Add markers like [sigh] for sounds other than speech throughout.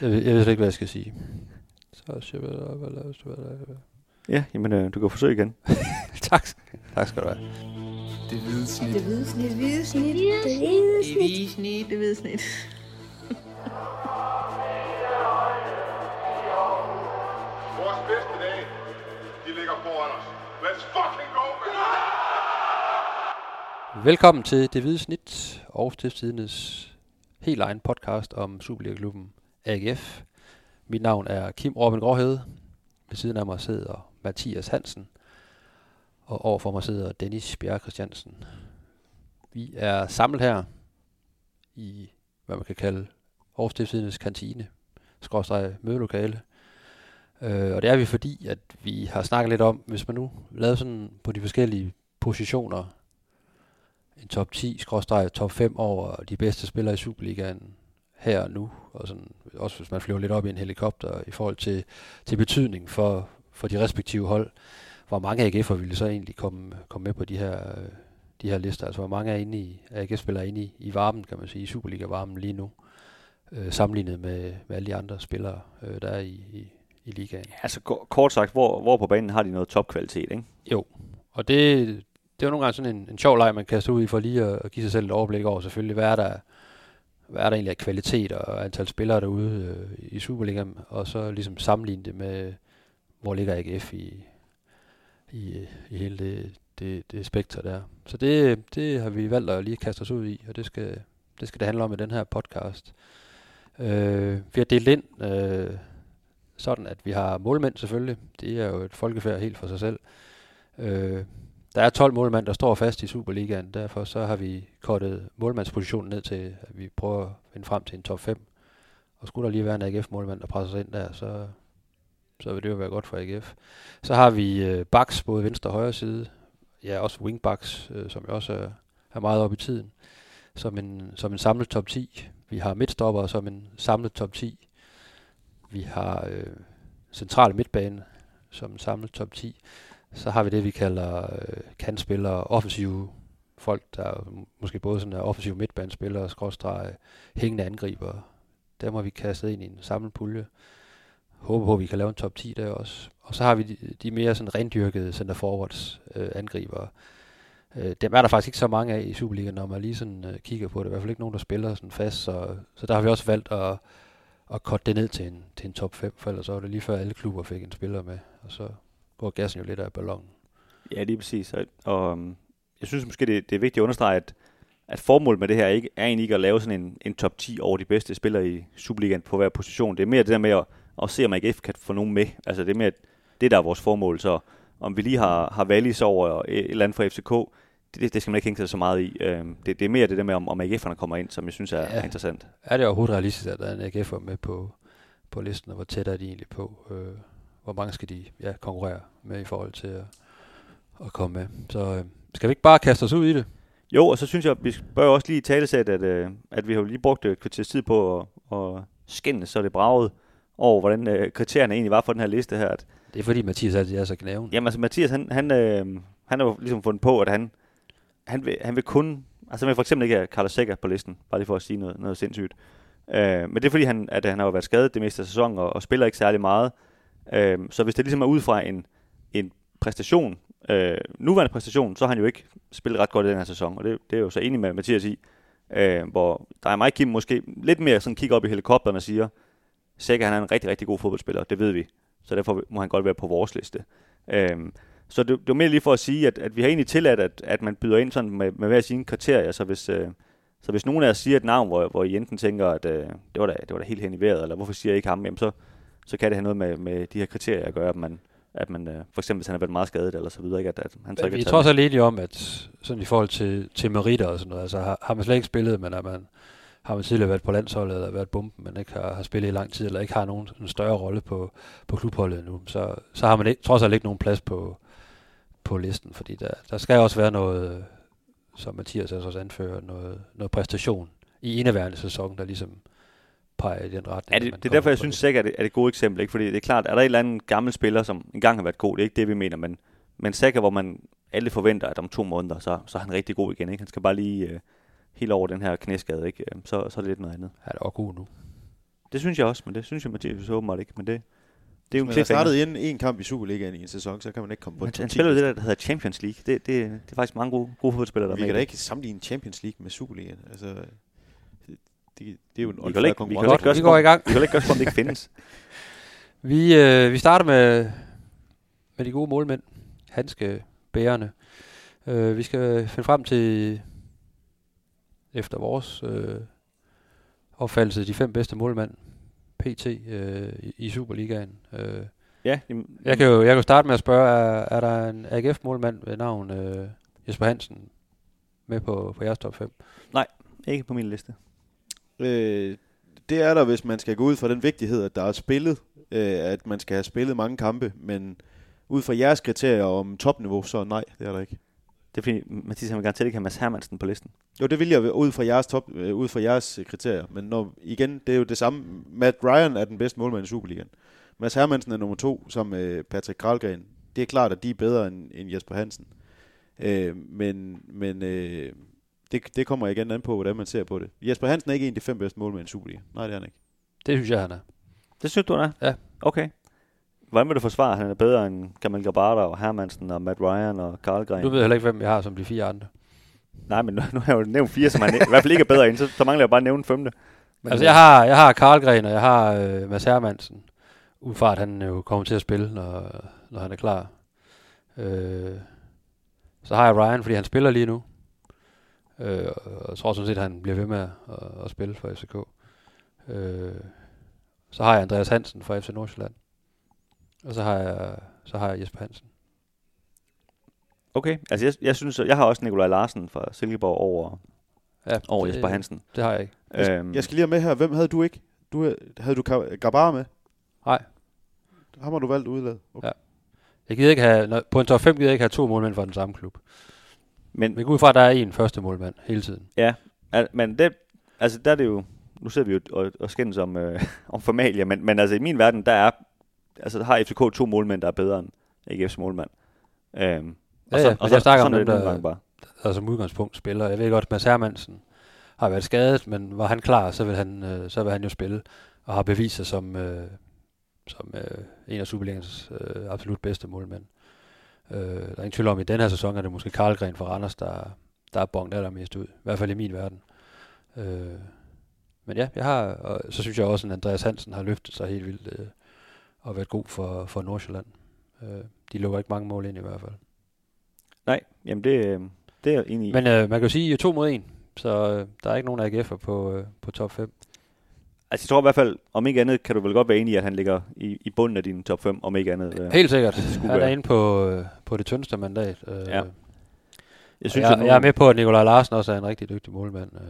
Jeg ved, jeg ved slet ikke, hvad jeg skal sige. Så Ja, jamen, øh, du kan forsøge igen. [laughs] tak. Tak skal du have. Det hvide snit. Det hvide snit. Det hvide snit. Det hvide snit. hvide snit. Det hvide snit. Vores bedste dage, de ligger foran os. Let's fucking go, man! Velkommen til Det Hvide Snit og Stiftstidenes helt egen podcast om Superliga-klubben AGF. Mit navn er Kim Robin Gråhede. Ved siden af mig sidder Mathias Hansen. Og overfor mig sidder Dennis Bjerg Christiansen. Vi er samlet her i, hvad man kan kalde, Aarhus kantine, skråstrej mødelokale. Øh, og det er vi fordi, at vi har snakket lidt om, hvis man nu lavede sådan på de forskellige positioner, en top 10, skråstrej top 5 over de bedste spillere i Superligaen her og nu, og sådan, også hvis man flyver lidt op i en helikopter i forhold til, til betydning for, for de respektive hold, hvor mange AGF'er ville så egentlig komme, komme med på de her, de her lister, altså hvor mange er inde i, AGF-spillere er inde i, i varmen, kan man sige, i Superliga-varmen lige nu, øh, sammenlignet med, med alle de andre spillere, øh, der er i, i, i ligaen. Altså ko- kort sagt, hvor, hvor på banen har de noget topkvalitet, ikke? Jo, og det, det er jo nogle gange sådan en, en sjov leg, man kaster ud i for lige at, at give sig selv et overblik over selvfølgelig, hvad er der, hvad er der egentlig af kvalitet og antal spillere derude øh, i Superligaen, og så ligesom sammenligne det med, hvor ligger AGF i, i, i hele det, det, det spektrum der. Så det, det har vi valgt at lige kaste os ud i, og det skal det, skal det handle om i den her podcast. Øh, vi har delt ind øh, sådan, at vi har målmænd selvfølgelig. Det er jo et folkefærd helt for sig selv. Øh, der er 12 målmænd, der står fast i Superligaen. Derfor så har vi kortet målmandspositionen ned til, at vi prøver at finde frem til en top 5. Og skulle der lige være en AGF-målmand, der presser sig ind der, så, så vil det jo være godt for AGF. Så har vi øh, backs, både venstre og højre side. Ja, også wingbacks, øh, som jo også er, er meget op i tiden. Som en, som en samlet top 10. Vi har midtstopper som en samlet top 10. Vi har øh, centrale midtbane som en samlet top 10. Så har vi det, vi kalder øh, kantspillere, offensive folk, der måske både sådan er offensive midtbanespillere, skråstreg, hængende angriber. Der må vi kaste ind i en samlet pulje. Håber på, at vi kan lave en top 10 der også. Og så har vi de, de mere sådan rendyrkede center forwards øh, angribere. Øh, dem er der faktisk ikke så mange af i Superligaen, når man lige sådan øh, kigger på det. I hvert fald ikke nogen, der spiller sådan fast. Så, så der har vi også valgt at, at korte det ned til en, til en top 5, for ellers så var det lige før alle klubber fik en spiller med. Og så går gassen jo lidt af ballonen. Ja, lige præcis. Og, og um, jeg synes måske, det, det er vigtigt at understrege, at, at formålet med det her ikke, er egentlig ikke at lave sådan en, en top 10 over de bedste spillere i Superligaen på hver position. Det er mere det der med at, at se, om AGF kan få nogen med. Altså det er mere det, der er vores formål. Så om vi lige har, har Wallis over et eller andet fra FCK, det, det skal man ikke hænge sig så meget i. Øhm, det, det er mere det der med, om, om AGF'erne kommer ind, som jeg synes er, ja. er interessant. Er det overhovedet realistisk, at der er en AGF'er med på, på listen, og hvor tæt er de egentlig på? Øh, hvor mange skal de ja, konkurrere med i forhold til at, at komme med? Så øh, skal vi ikke bare kaste os ud i det? Jo, og så synes jeg, vi bør også lige tale sæt, at, øh, at vi har lige brugt et kvarters tid på at, at skænde, så det braget over, hvordan øh, kriterierne egentlig var for den her liste her. At, det er fordi Mathias altid er så knæven. Jamen altså Mathias, han, han, øh, han har jo ligesom fundet på, at han, han, vil, han vil kun, altså han vil for eksempel ikke have Carlos Sækker på listen, bare lige for at sige noget, noget sindssygt. Øh, men det er fordi, han, at han har jo været skadet det meste af sæsonen, og, og spiller ikke særlig meget. Øh, så hvis det ligesom er ud fra en, en præstation, øh, nuværende præstation, så har han jo ikke spillet ret godt i den her sæson, og det, det er jo så enig med Mathias i, øh, hvor der er mig Kim måske lidt mere sådan kigger op i helikopteren og siger, Sækker han er en rigtig, rigtig god fodboldspiller, det ved vi, så derfor må han godt være på vores liste. Øh, så det, det var mere lige for at sige, at, at vi har egentlig tilladt, at, at man byder ind sådan med, med hver sine kriterier, så hvis, øh, så hvis nogen af jer siger et navn, hvor, hvor I enten tænker, at øh, det, var da, det var da helt hen i vejret, eller hvorfor siger jeg ikke ham, jamen så, så kan det have noget med, med de her kriterier at gøre, at man, at man øh, for eksempel hvis han har været meget skadet eller så videre, ikke, at, at han så ikke Vi er trods alt enige om, at sådan i forhold til, til meritter og sådan noget, altså har, har man slet ikke spillet, men er man, har man tidligere været på landsholdet eller været bomben, men ikke har, har spillet i lang tid, eller ikke har nogen en større rolle på, på klubholdet nu, så, så har man ikke, trods alt ikke nogen plads på, på listen, fordi der, der skal også være noget, som Mathias også anfører, noget, noget præstation i indeværende sæson, der ligesom peger i den retning. Ja, det, det er derfor, jeg synes sikkert, at det er et godt eksempel. Ikke? Fordi det er klart, er der et eller andet gammel spiller, som engang har været god, det er ikke det, vi mener, men, men sikkert, hvor man alle forventer, at om to måneder, så, så er han rigtig god igen. Ikke? Han skal bare lige uh, helt over den her knæskade, ikke? Så, så er det lidt noget andet. Han er også god nu. Det synes jeg også, men det synes jeg, Mathias åbenbart ikke. Men det, det er jo en man har startet inden en kamp i Superligaen i en sæson, så kan man ikke komme på Han, han 10 spiller det, der, der hedder Champions League. Det, det, det er faktisk mange gode, gode fodboldspillere, der Vi er kan da ikke sammenligne Champions League med Superligaen. Altså, det, det er jo en Vi kan ikke- vi kan konkurrence. godt gøre Vi går i gang. Vi kan ikke gøre, som om det ikke findes. [laughs] Vi, øh, vi starter med, med de gode målmænd. Hanske bærende. Øh, vi skal finde frem til, efter vores øh, opfattelse, de fem bedste målmænd PT øh, i, i Superligaen. Øh, Ja, jamen, jeg, kan jo, jeg kan jo starte med at spørge, er, er der en AGF-målmand ved navn øh, Jesper Hansen med på, på jeres top 5? ikke på min liste. Øh, det er der, hvis man skal gå ud fra den vigtighed, at der er spillet, øh, at man skal have spillet mange kampe, men ud fra jeres kriterier om topniveau, så nej, det er der ikke. Det er fordi, Mathias han vil garanteret ikke have Mads Hermansen på listen. Jo, det vil jeg ud fra jeres, top, øh, ud fra jeres øh, kriterier, men når, igen, det er jo det samme. Matt Ryan er den bedste målmand i Superligaen. Mads Hermansen er nummer to, som med Patrick Kralgren. Det er klart, at de er bedre end, end Jesper Hansen. Øh, men men øh, det, det kommer igen an på, hvordan man ser på det. Jesper Hansen er ikke en af de fem bedste målmænd i Superligaen. Nej, det er han ikke. Det synes jeg, han er. Det synes du, han er? Ja. Okay. Hvordan vil du forsvare, at han er bedre end Kamal Gabata og Hermansen og Matt Ryan og Karlgren? Nu ved heller ikke, hvem jeg har som de fire andre. Nej, men nu, nu har jeg jo nævnt fire, som han i hvert fald ikke er bedre end, så, så mangler jeg bare at nævne femte. Men altså, jeg har, jeg har Karlgren, og jeg har øh, Mads Hermansen. Ud fra, at han jo kommer til at spille, når, når han er klar. Øh, så har jeg Ryan, fordi han spiller lige nu. Øh, og jeg tror sådan set, at han bliver ved med at, at, at spille for FCK. Øh, så har jeg Andreas Hansen fra FC Nordsjælland. Og så har jeg, så har jeg Jesper Hansen. Okay, altså jeg, jeg synes, jeg har også Nikolaj Larsen fra Silkeborg over, Ja, over det, Jesper Hansen. Det har jeg ikke. Øhm, Jeg skal lige have med her. Hvem havde du ikke? Du, havde- du Gabar med? Nej. Ham har du valgt udladet. Okay. Ja. Jeg gider ikke have, når, på en top 5 gider jeg ikke have to målmænd fra den samme klub. Men, Men ud fra, at der er en første målmand hele tiden. al- men det, altså der er det jo, nu sidder vi jo og, og skændes om, øh, [laughs] om formalia, men, men altså i min verden, der er, altså der har FCK to målmænd, der er bedre end AGF's målmand. Øhm, Ja, ja, men jeg snakker om sådan er dem, der- gange bare. der som udgangspunkt spiller. Jeg ved godt, at Mads Hermansen har været skadet, men var han klar, så vil han, øh, så vil han jo spille, og har bevist sig som, øh, som øh, en af Superligaens øh, absolut bedste målmænd. Øh, der er ingen tvivl om, at i den her sæson er det måske Karlgren fra Randers, der, der er bonget allermest ud. I hvert fald i min verden. Øh, men ja, jeg har, og så synes jeg også, at Andreas Hansen har løftet sig helt vildt øh, og været god for, for Nordsjælland. Øh, de lukker ikke mange mål ind i hvert fald. Nej, jamen det, øh, det er jeg enig i. Men øh, man kan jo sige, at er to mod en, så øh, der er ikke nogen AGF'er på, øh, på top 5. Altså jeg tror i hvert fald, om ikke andet, kan du vel godt være enig i, at han ligger i, i bunden af din top 5, om ikke andet. Øh. Helt sikkert. Han er være. inde på, øh, på det tyndeste mandat. Øh, Ja. jeg, Jeg synes, at jeg, nu, jeg er med på, at Nikolaj Larsen også er en rigtig dygtig målmand. Øh,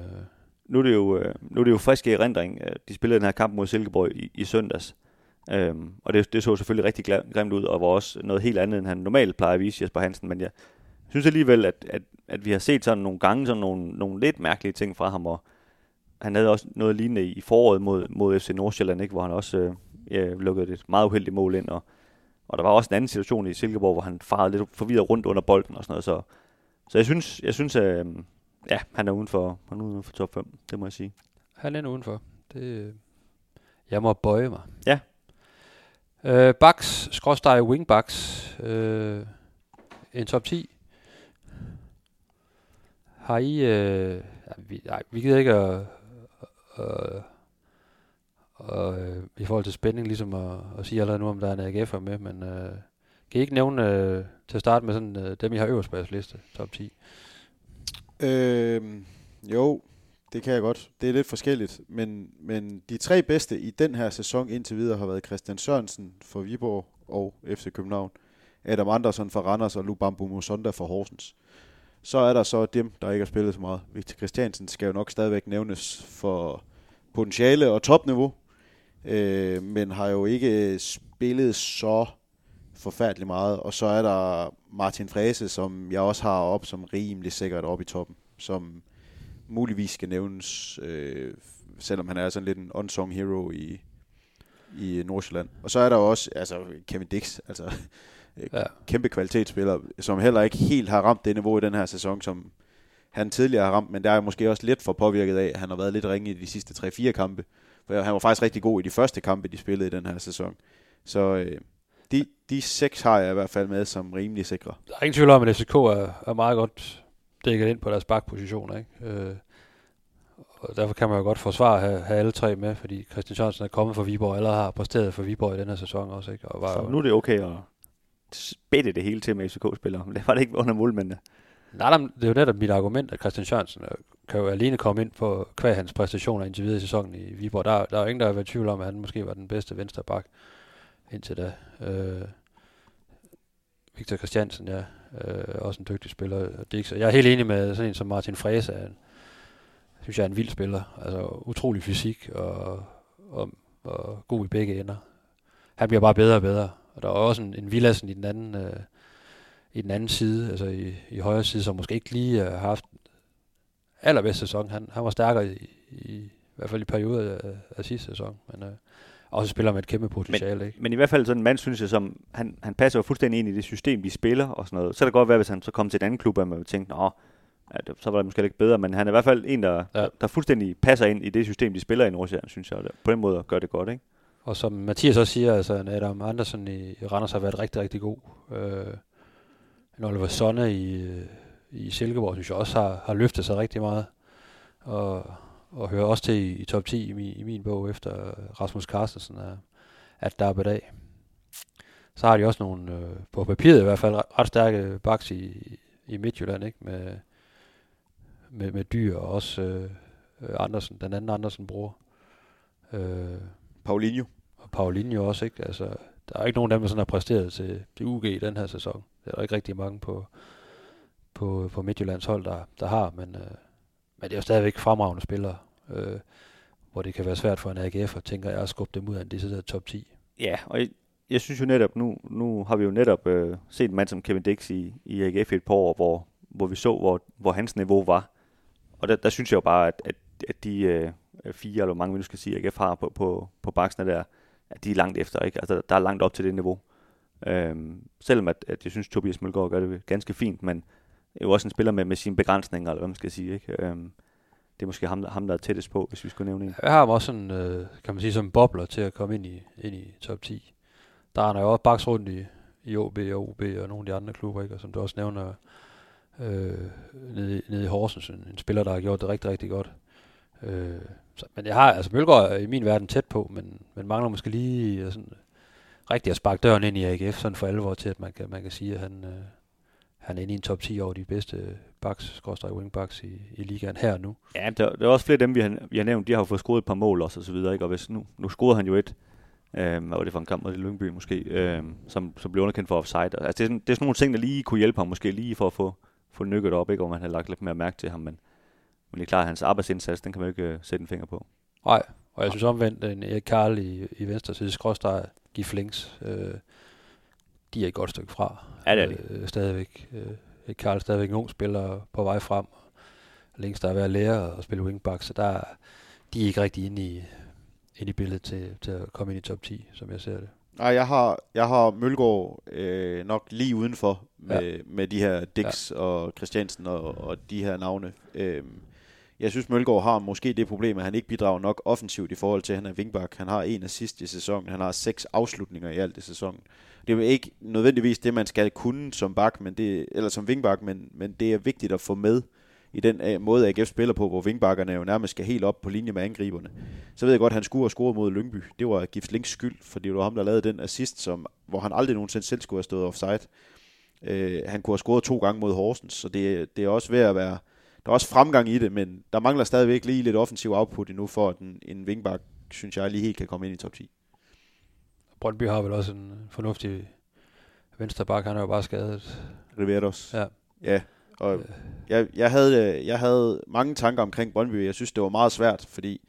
nu, er det jo, øh, nu er det jo frisk i erindring. De spillede den her kamp mod Silkeborg i, i søndags. Øhm, og det, det så selvfølgelig rigtig grimt ud, og var også noget helt andet, end han normalt plejer at vise Jesper Hansen. Men jeg synes alligevel, at, at, at vi har set sådan nogle gange sådan nogle, nogle lidt mærkelige ting fra ham. Og han havde også noget lignende i foråret mod, mod FC Nordsjælland, ikke? hvor han også øh, ja, lukkede et meget uheldigt mål ind. Og, og der var også en anden situation i Silkeborg, hvor han farede lidt forvirret rundt under bolden og sådan noget. Så, så jeg synes, jeg synes øh, ja, han er uden for, han er uden for top 5, det må jeg sige. han er udenfor. Det, øh, jeg må bøje mig. Ja. Øh, backs, skråstrej wingbacks. Øh, en top 10. Har I... Øh, vi, nej, vi gider ikke at... Øh, og øh, i forhold til spænding, ligesom at, at sige allerede nu, om der er en AGF'er med, men øh, kan I ikke nævne øh, til at starte med sådan, øh, dem, I har øverst på jeres liste, top 10? Øh, jo, det kan jeg godt. Det er lidt forskelligt, men, men de tre bedste i den her sæson indtil videre har været Christian Sørensen for Viborg og FC København, Adam Andersen for Randers og Lubambo Musonda for Horsens. Så er der så dem, der ikke har spillet så meget. Victor Christiansen skal jo nok stadigvæk nævnes for potentiale og topniveau, øh, men har jo ikke spillet så forfærdeligt meget. Og så er der Martin Frese, som jeg også har op som rimelig sikkert op i toppen, som muligvis skal nævnes, øh, selvom han er sådan lidt en unsung hero i, i Nordsjælland. Og så er der også altså Kevin Dix, altså Ja. kæmpe kvalitetsspiller, som heller ikke helt har ramt det niveau i den her sæson, som han tidligere har ramt, men der er måske også lidt for påvirket af, at han har været lidt ringe i de sidste 3-4 kampe, For han var faktisk rigtig god i de første kampe, de spillede i den her sæson. Så øh, de, de seks har jeg i hvert fald med som rimelig sikre. Der er ingen tvivl om, at FCK er, er meget godt dækket ind på deres bakpositioner. Ikke? Øh, og derfor kan man jo godt forsvare at have, have alle tre med, fordi Christian Sørensen er kommet fra Viborg, eller har præsteret for Viborg i den her sæson også. Ikke? Og var, Så nu er det okay at spætte det hele til med FCK-spillere. Men [laughs] det var det ikke under målmændene. Nej, det er jo netop mit argument, at Christian Sørensen øh, kan jo alene komme ind på kvæg hans præstationer indtil videre i sæsonen i Viborg. Der, der er jo ingen, der har været i tvivl om, at han måske var den bedste venstre bak indtil da. Øh, Victor Christiansen, ja, øh, også en dygtig spiller. Det er ikke så, jeg er helt enig med sådan en som Martin Frese, han, synes jeg er en vild spiller. Altså utrolig fysik og, og, og god i begge ender. Han bliver bare bedre og bedre. Og der er også en, en Villassen i den anden øh, i den anden side, altså i, i højre side, som måske ikke lige øh, har haft allerbedste sæson. Han, han var stærkere i, i, i hvert fald i perioder af, af sidste sæson, men øh, også spiller med et kæmpe potentiale. ikke? Men i hvert fald sådan en mand, synes jeg, som han, han passer jo fuldstændig ind i det system, de spiller og sådan noget. Så kan det godt være, hvis han så kommer til en anden klub, at man vil tænke, nå, ja, så var det måske ikke bedre, men han er i hvert fald en, der, Ja. der fuldstændig passer ind i det system, de spiller i Nordsjælland, synes jeg. og På den måde gør det godt, ikke? Og som Mathias også siger, altså Adam Andersen i, Randers har været rigtig, rigtig god. Øh, en Oliver Sonne i, i Silkeborg, synes jeg også har, har løftet sig rigtig meget. Og, og hører også til i, i top 10 i min, i min bog, efter Rasmus Carstensen er, at der er på dag. Så har de også nogle, øh, på papiret i hvert fald, ret, ret stærke baks i, i Midtjylland, ikke? Med, med, med dyr og også øh, Andersen, den anden Andersen bror. Øh, Paulinho og Paulinho også, ikke? Altså, der er ikke nogen af dem, der sådan har præsteret til, til UG i den her sæson. Det er der ikke rigtig mange på, på, på Midtjyllands hold, der, der har, men, øh, men det er jo stadigvæk fremragende spillere, øh, hvor det kan være svært for en AGF at tænke, at jeg skubbe dem ud af en decideret top 10. Ja, og jeg, jeg synes jo netop, nu, nu har vi jo netop øh, set en mand som Kevin Dix i, i AGF i et par år, hvor, hvor vi så, hvor, hvor hans niveau var. Og der, der synes jeg jo bare, at, at, at de øh, fire, eller hvor mange vi nu skal sige, AGF har på, på, på baksene der, de er langt efter. Ikke? Altså, der er langt op til det niveau. Øhm, selvom at, at jeg synes, Tobias Mølgaard gør det ganske fint, men er jo også en spiller med, med sine begrænsninger, eller hvad man skal sige. Ikke? Øhm, det er måske ham, ham, der er tættest på, hvis vi skulle nævne en. Jeg har ham også sådan, øh, kan man sige, som bobler til at komme ind i, ind i top 10. Der er jo også baks rundt i, i OB og OB og nogle af de andre klubber, ikke? Og som du også nævner, øh, nede, nede i Horsens, en, en spiller, der har gjort det rigtig, rigtig godt. Øh, så, men jeg har, altså Mølgaard er i min verden tæt på, men, men mangler måske lige øh, sådan, rigtig at sparke døren ind i AGF, sådan for alvor til, at man kan, man kan sige, at han, øh, han er inde i en top 10 over de bedste backs, skorstræk wingbacks i, i ligaen her og nu. Ja, der, der er også flere af dem, vi har, vi har nævnt, de har jo fået scoret et par mål også, og så videre, ikke? Og hvis nu, nu scorede han jo et, øh, hvad var det for en kamp mod Lyngby måske, øh, som, som blev underkendt for offside. Altså, det, er sådan, det er sådan nogle ting, der lige kunne hjælpe ham, måske lige for at få, få nykket op, ikke? om man har lagt lidt mere mærke til ham, men, men det er klart, at hans arbejdsindsats, den kan man jo ikke øh, sætte en finger på. Nej, og jeg synes omvendt, en Erik Karl i, i venstre side, skråstrej, Guy Flinks, øh, de er et godt stykke fra. Ja, det er de. Øh, stadigvæk. Øh, Erik Karl er stadigvæk en ung spiller på vej frem. Længst der er ved at lære at spille wingback, så der, de er ikke rigtig inde i, inde i billedet til, til at komme ind i top 10, som jeg ser det. Nej, jeg har, jeg har Mølgaard øh, nok lige udenfor med, ja. med de her Dix ja. og Christiansen og, og de her navne. Øh, jeg synes, Mølgaard har måske det problem, at han ikke bidrager nok offensivt i forhold til, at han er wingback. Han har en assist i sæsonen. Han har seks afslutninger i alt i sæsonen. Det er jo ikke nødvendigvis det, man skal kunne som bak, men det, eller som wingback, men, men det er vigtigt at få med i den øh, måde, AGF spiller på, hvor wingbackerne jo nærmest skal helt op på linje med angriberne. Så ved jeg godt, at han skulle have scoret mod Lyngby. Det var Gifts Links skyld, fordi det var ham, der lavede den assist, som, hvor han aldrig nogensinde selv skulle have stået offside. Øh, han kunne have scoret to gange mod Horsens, så det, det er også ved at være... Der er også fremgang i det, men der mangler stadigvæk lige lidt offensiv output endnu, for at en, en wingback, synes jeg, lige helt kan komme ind i top 10. Brøndby har vel også en fornuftig venstre bak, han er jo bare skadet. Riveros. Ja. Ja, og jeg, jeg, havde, øh, jeg havde mange tanker omkring Brøndby. Jeg synes, det var meget svært, fordi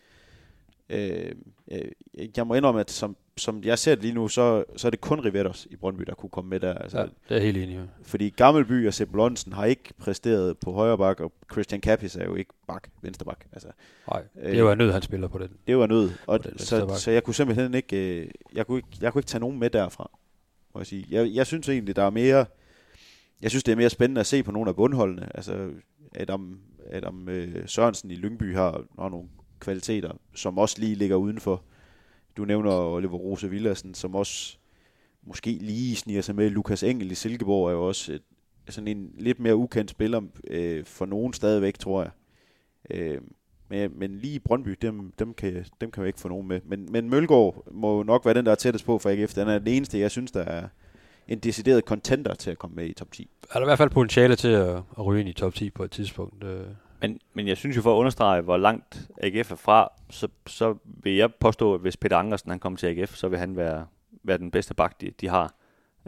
øh, øh, jeg må indrømme, at som, som jeg ser det lige nu, så, så er det kun Riveros i Brøndby, der kunne komme med der. Altså, Ja, det er helt enig med. Fordi Gammelby og Sepp Lonsen har ikke præsteret på højre bak, og Christian Kappis er jo ikke bak, venstre bak. Altså, Nej, det var nød, han spiller på den. det var nød. Og den så, så jeg kunne simpelthen ikke, øh, jeg kunne ikke, jeg kunne ikke tage nogen med derfra, må jeg sige. Jeg, jeg synes egentlig, der er mere, jeg synes, det er mere spændende at se på nogle af bundholdene. Altså, Adam, Adam øh, Sørensen i Lyngby har, har nogle kvaliteter, som også lige ligger udenfor. Du nævner Oliver Rose Villersen, som også måske lige sniger sig med. Lukas Engel i Silkeborg er jo også et, sådan en lidt mere ukendt spiller øh, for nogen stadigvæk, tror jeg. Øh, men, men lige Brøndby, dem, dem, kan, dem kan vi ikke få nogen med. Men, men Mølgaard må nok være den, der er tættest på for AGF. Den er den eneste, jeg synes, der er en decideret contender til at komme med i top 10. Er der i hvert fald potentiale til at, at ryge ind i top 10 på et tidspunkt? Øh, men, men jeg synes jo for at understrege, hvor langt AGF er fra, så, så vil jeg påstå, at hvis Peter Andersen han kommer til AGF, så vil han være, være den bedste bak, de, de har.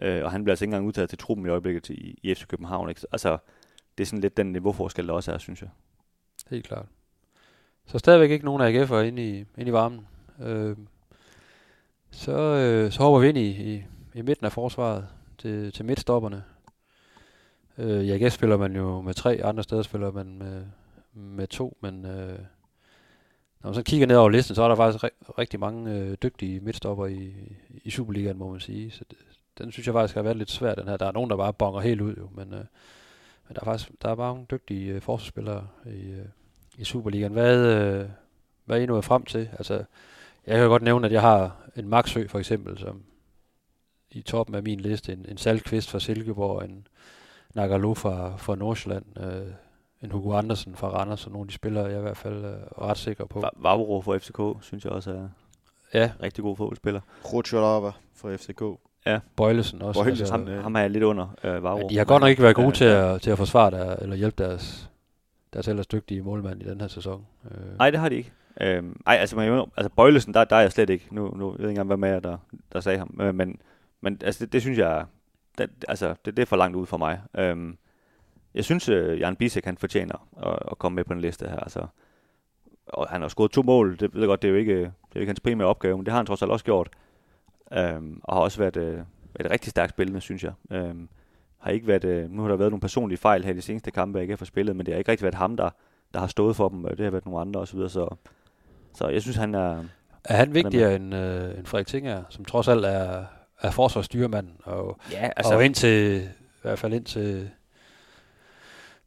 Øh, og han bliver altså ikke engang udtaget til truppen i øjeblikket i, i FC København. Ikke? Altså, det er sådan lidt den niveauforskel, der også er, synes jeg. Helt klart. Så stadigvæk ikke nogen af AGF'er inde i, inde i varmen. Øh, så, øh, så hopper vi ind i, i, i midten af forsvaret til, til midtstopperne. Øh, I AGF spiller man jo med tre, andre steder spiller man med, med to, men øh, når man så kigger ned over listen, så er der faktisk ri- rigtig mange øh, dygtige midtstopper i, i Superligaen, må man sige. Så det, den synes jeg faktisk har været lidt svær, den her. Der er nogen, der bare bonger helt ud, jo, men, øh, men der er faktisk der er bare nogle dygtige øh, forsvarsspillere i, øh, i Superligaen. Hvad, øh, hvad er I nået frem til? Altså, jeg kan godt nævne, at jeg har en Maxø for eksempel, som i toppen af min liste, en, en Salkvist fra Silkeborg, en Nagalo fra, fra Nordsjælland, øh, en Hugo Andersen fra Randers, og nogle af de spillere, jeg er i hvert fald øh, ret sikker på. Va- Vavro fra FCK, synes jeg også er Ja, rigtig god fodboldspiller. Rocholava fra FCK. Bøjlesen også. Bøjlesen, altså, Ham, øh, ham er jeg lidt under, øh, Vavro. men de har godt nok ikke været gode Ja, til, ja. at, til at forsvare der, eller hjælpe deres, deres ellers dygtige målmand i den her sæson. Øh, Nej, det har de ikke. Øhm, ej, altså, man, altså Bøjlesen, der, der er jeg slet ikke. Nu, nu jeg ved jeg ikke engang, hvad med jer, der, der sagde ham. Men, men, men altså, det, det synes jeg, det, altså, det, det er for langt ud for mig. Øhm, jeg synes, øh, Jan Bisek, han fortjener at, at komme med på den liste her. Altså, og han har scoret to mål. Det ved jeg godt, det er jo ikke, det er jo ikke hans primære opgave, men det har han trods alt også gjort. Øhm, og har også været, øh, været rigtig stærkt spillende, synes jeg. Øhm, har ikke været, øh, nu har der været nogle personlige fejl her i de seneste kampe, jeg ikke har spillet, men det har ikke rigtig været ham, der, der har stået for dem. Det har været nogle andre osv., så, så jeg synes, han er... er han vigtigere end, øh, end Frederik Tinger, som trods alt er, er forsvarsstyrmand, og Ja, Altså, og indtil, i hvert fald indtil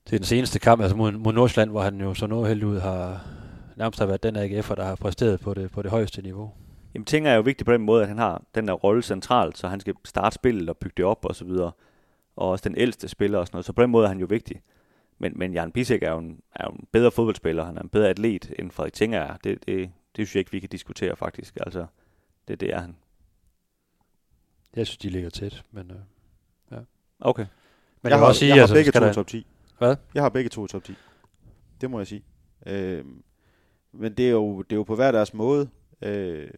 til den seneste kamp, altså mod, mod Nordsjælland, hvor han jo så noget helt ud har nærmest har været den AGF'er, der har præsteret på det, på det højeste niveau. Jamen, Tinger er jo vigtig på den måde, at han har den der rolle centralt, så han skal starte spillet og bygge det op og så videre. Og også den ældste spiller og sådan noget. Så på den måde er han jo vigtig. Men, men Jan Bisek er jo, en, er jo en bedre fodboldspiller. Han er en bedre atlet, end Frederik Tinger er. Det, det, det synes jeg ikke, vi kan diskutere faktisk. Altså, det, det er han. Jeg synes, de ligger tæt, men, øh, Okay. men jeg, jeg, har, også sige, jeg har altså, begge to top 10. Hvad? Jeg har begge to i top 10. Det må jeg sige. Øh, men det er, jo, det er jo på hver deres måde. Øh,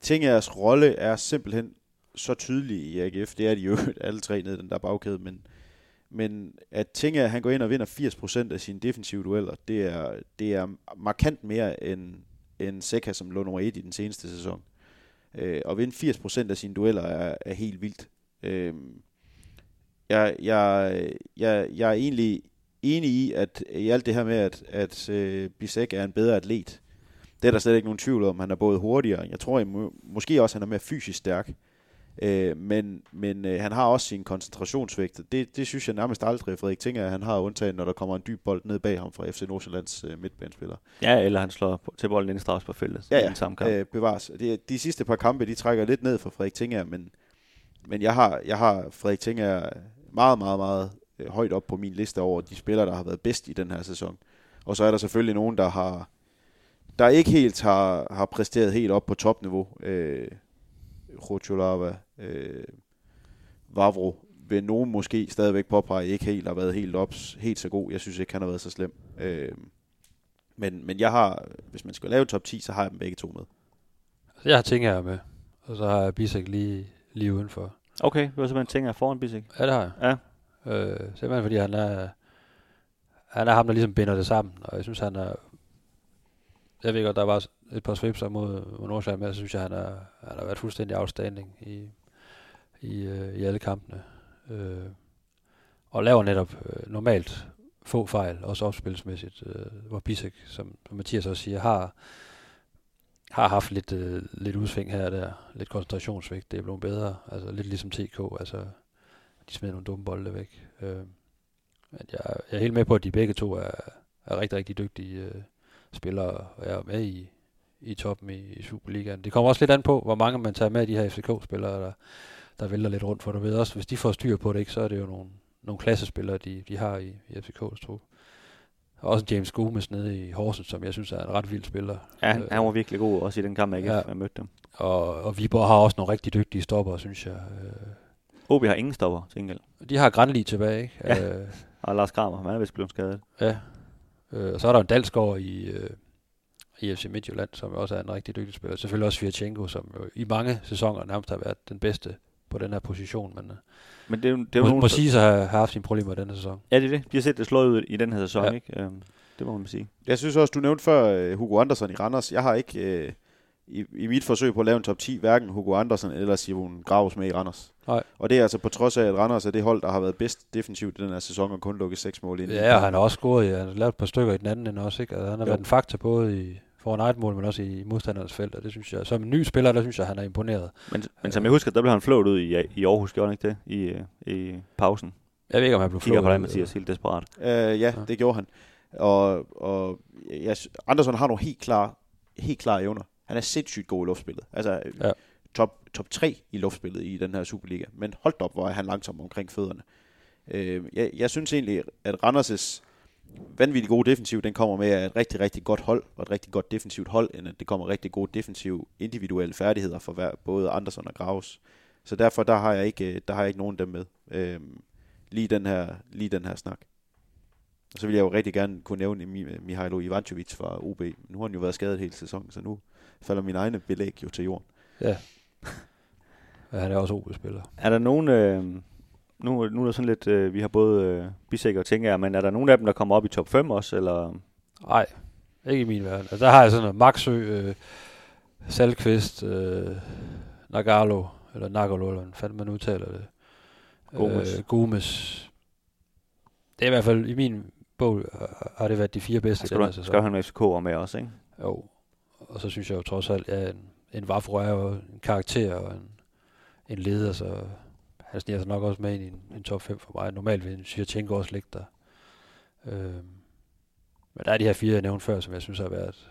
Tingers rolle er simpelthen så tydelig i AGF. Det er de jo [laughs] alle tre nede i den der bagkæde, men, men at Tinger, han går ind og vinder 80% af sine defensive dueller, det er, det er markant mere end, end Seca, som lå nummer 1 i den seneste sæson. Øh, at vinde 80% af sine dueller er, er helt vildt. Øh, jeg, jeg, jeg, jeg er egentlig enig i, at i alt det her med, at, at øh, Bisek er en bedre atlet, det er der slet ikke nogen tvivl om. Han er både hurtigere, jeg tror jeg må, måske også, han er mere fysisk stærk, øh, men, men øh, han har også sin koncentrationsvægt. Det, det synes jeg nærmest aldrig, Frederik Tinger, han har undtaget, når der kommer en dyb bold ned bag ham fra FC Nordsjællands øh, midtbanespiller. Ja, eller han slår på- til bolden ind i strafsparfeltet. Ja, i ja. den samme kamp. Øh, bevares. Det, de sidste par kampe, de trækker lidt ned for Frederik Tinger, men, men jeg, har, jeg har Frederik Tinger meget, meget, meget øh, højt op på min liste over de spillere, der har været bedst i den her sæson. Og så er der selvfølgelig nogen, der har der ikke helt har, har præsteret helt op på topniveau. Øh, Rocholava, øh, Vavro, vil nogen måske stadigvæk påpege, ikke helt har været helt op, helt så god. Jeg synes ikke, han har været så slem. Øh, men, men jeg har, hvis man skal lave top 10, så har jeg dem begge to med. jeg har Tinger med, og så har jeg Bisek lige, lige udenfor. Okay, det var simpelthen Tinger foran Bisek. Ja, det har jeg. Ja. Øh, simpelthen fordi han er, han er ham, der ligesom binder det sammen, og jeg synes, han er, jeg ved godt, der var et par svipser mod, mod Nordsjælland, men jeg synes, jeg, han, er, han har været fuldstændig outstanding i, i, øh, i alle kampene. Øh, og laver netop øh, normalt få fejl, også opspilsmæssigt, øh, hvor Bisek, som, som Mathias også siger, har, har haft lidt, øh, lidt udsving her og der, lidt koncentrationsvægt, det er blevet bedre, altså lidt ligesom TK, altså de smider nogle dumme bolde væk. Øh, men jeg, jeg er helt med på, at de begge to er, er rigtig, rigtig dygtige øh, spillere er med i, i toppen i, i Superligaen. Det kommer også lidt an på, hvor mange man tager med af de her FCK-spillere, der, der vælter lidt rundt, for du ved også, hvis de får styr på det, ikke, så er det jo nogle, nogle klassespillere, de, de har i, i FCK's trup. Også James Gomes nede i Horsens, som jeg synes er en ret vild spiller. Ja, han, Øh, han var virkelig god også i den kamp, jeg ikke Ja. ja. mødte dem. Og, og Viborg har også nogle rigtig dygtige stopper, synes jeg. Øh, OB har ingen stopper til gengæld. De har Granli tilbage, ikke? Ja. Øh, Og Lars Kramer, han er vist blevet skadet. ja. Øh, og så er der en Dalsgaard i, øh, i FC Midtjylland, som også er en rigtig dygtig spiller. Selvfølgelig også Virchenko, som jo i mange sæsoner nærmest har været den bedste på den her position, men øh, Men det er det er må, nogen, må sige sig have, have haft sine problemer denne sæson. Ja, det er det. De har set det slået ud i den her sæson, Ja. ikke? Øhm, det må man sige. Jeg synes også, du nævnte før øh, Hugo Andersson i Randers. Jeg har ikke øh, i, i mit forsøg på at lave en top 10, hverken Hugo Andersson eller Simon Graves med i Randers. Nej. Og det er altså på trods af, at Randers er det hold, der har været bedst defensivt i den her sæson og kun lukket seks mål ind. i. Ja, og han har også scoret, ja, han har lavet et par stykker i den anden ende også, ikke? Altså, han har Jo. været en faktor både i foran eget mål, men også i modstandernes felt, og det synes jeg, som en ny spiller, der synes jeg, han er imponeret. Men, men som jeg husker, der blev han flået ud i, i Aarhus, gjorde han ikke det? I, øh, i pausen. Jeg ved ikke, om han blev Kigger flået. på dig, Mathias, helt desperat. Øh, ja, Ja. det gjorde han. Og, og jeg, Andersson har nogle helt klare, helt klare evner. Han er sindssygt god i luftspillet. Altså Ja. ja. top, top 3 i luftspillet i den her Superliga. Men hold op, hvor er han langsom omkring fødderne. Øh, jeg, jeg synes egentlig, at Randers' vanvittigt gode defensiv, den kommer med et rigtig, rigtig godt hold, og et rigtig godt defensivt hold, end at det kommer rigtig gode defensive individuelle færdigheder for hver, både Andersson og Graves. Så derfor der har jeg ikke, øh, der har jeg ikke nogen af dem med. Øh, lige, den her, lige den her snak. Og så vil jeg jo rigtig gerne kunne nævne Mi- Mihailo Ivancevic fra OB. Nu har han jo været skadet hele sæsonen, så nu falder mine egne belæg jo til jorden. Ja. ja. [laughs] han er også OB-spiller. Er der nogen... Øh, nu, nu er der sådan lidt... Øh, vi har både øh, Bisek og Tænker, men er der nogen af dem, der kommer op i top 5 også? Eller? Nej, ikke i min verden. Altså, der har jeg sådan noget Maxø, øh, Salkvist, øh, Nagalo, eller Nagalo, eller hvordan fanden man udtaler det. Gomes. Øh, Gomes. Det er i hvert fald, i min bog, har- har det været de fire bedste Skal, du, skal han med FCK og med også, ikke? Jo. Og så synes jeg jo trods alt, at en, en Vafro er jo en karakter og en, en leder, så han sniger sig nok også med ind i en, en top 5 for mig. Normalt vil en Sjirchenko også ligge der. Øhm, men der er de her fire, jeg nævnte før, som jeg synes har været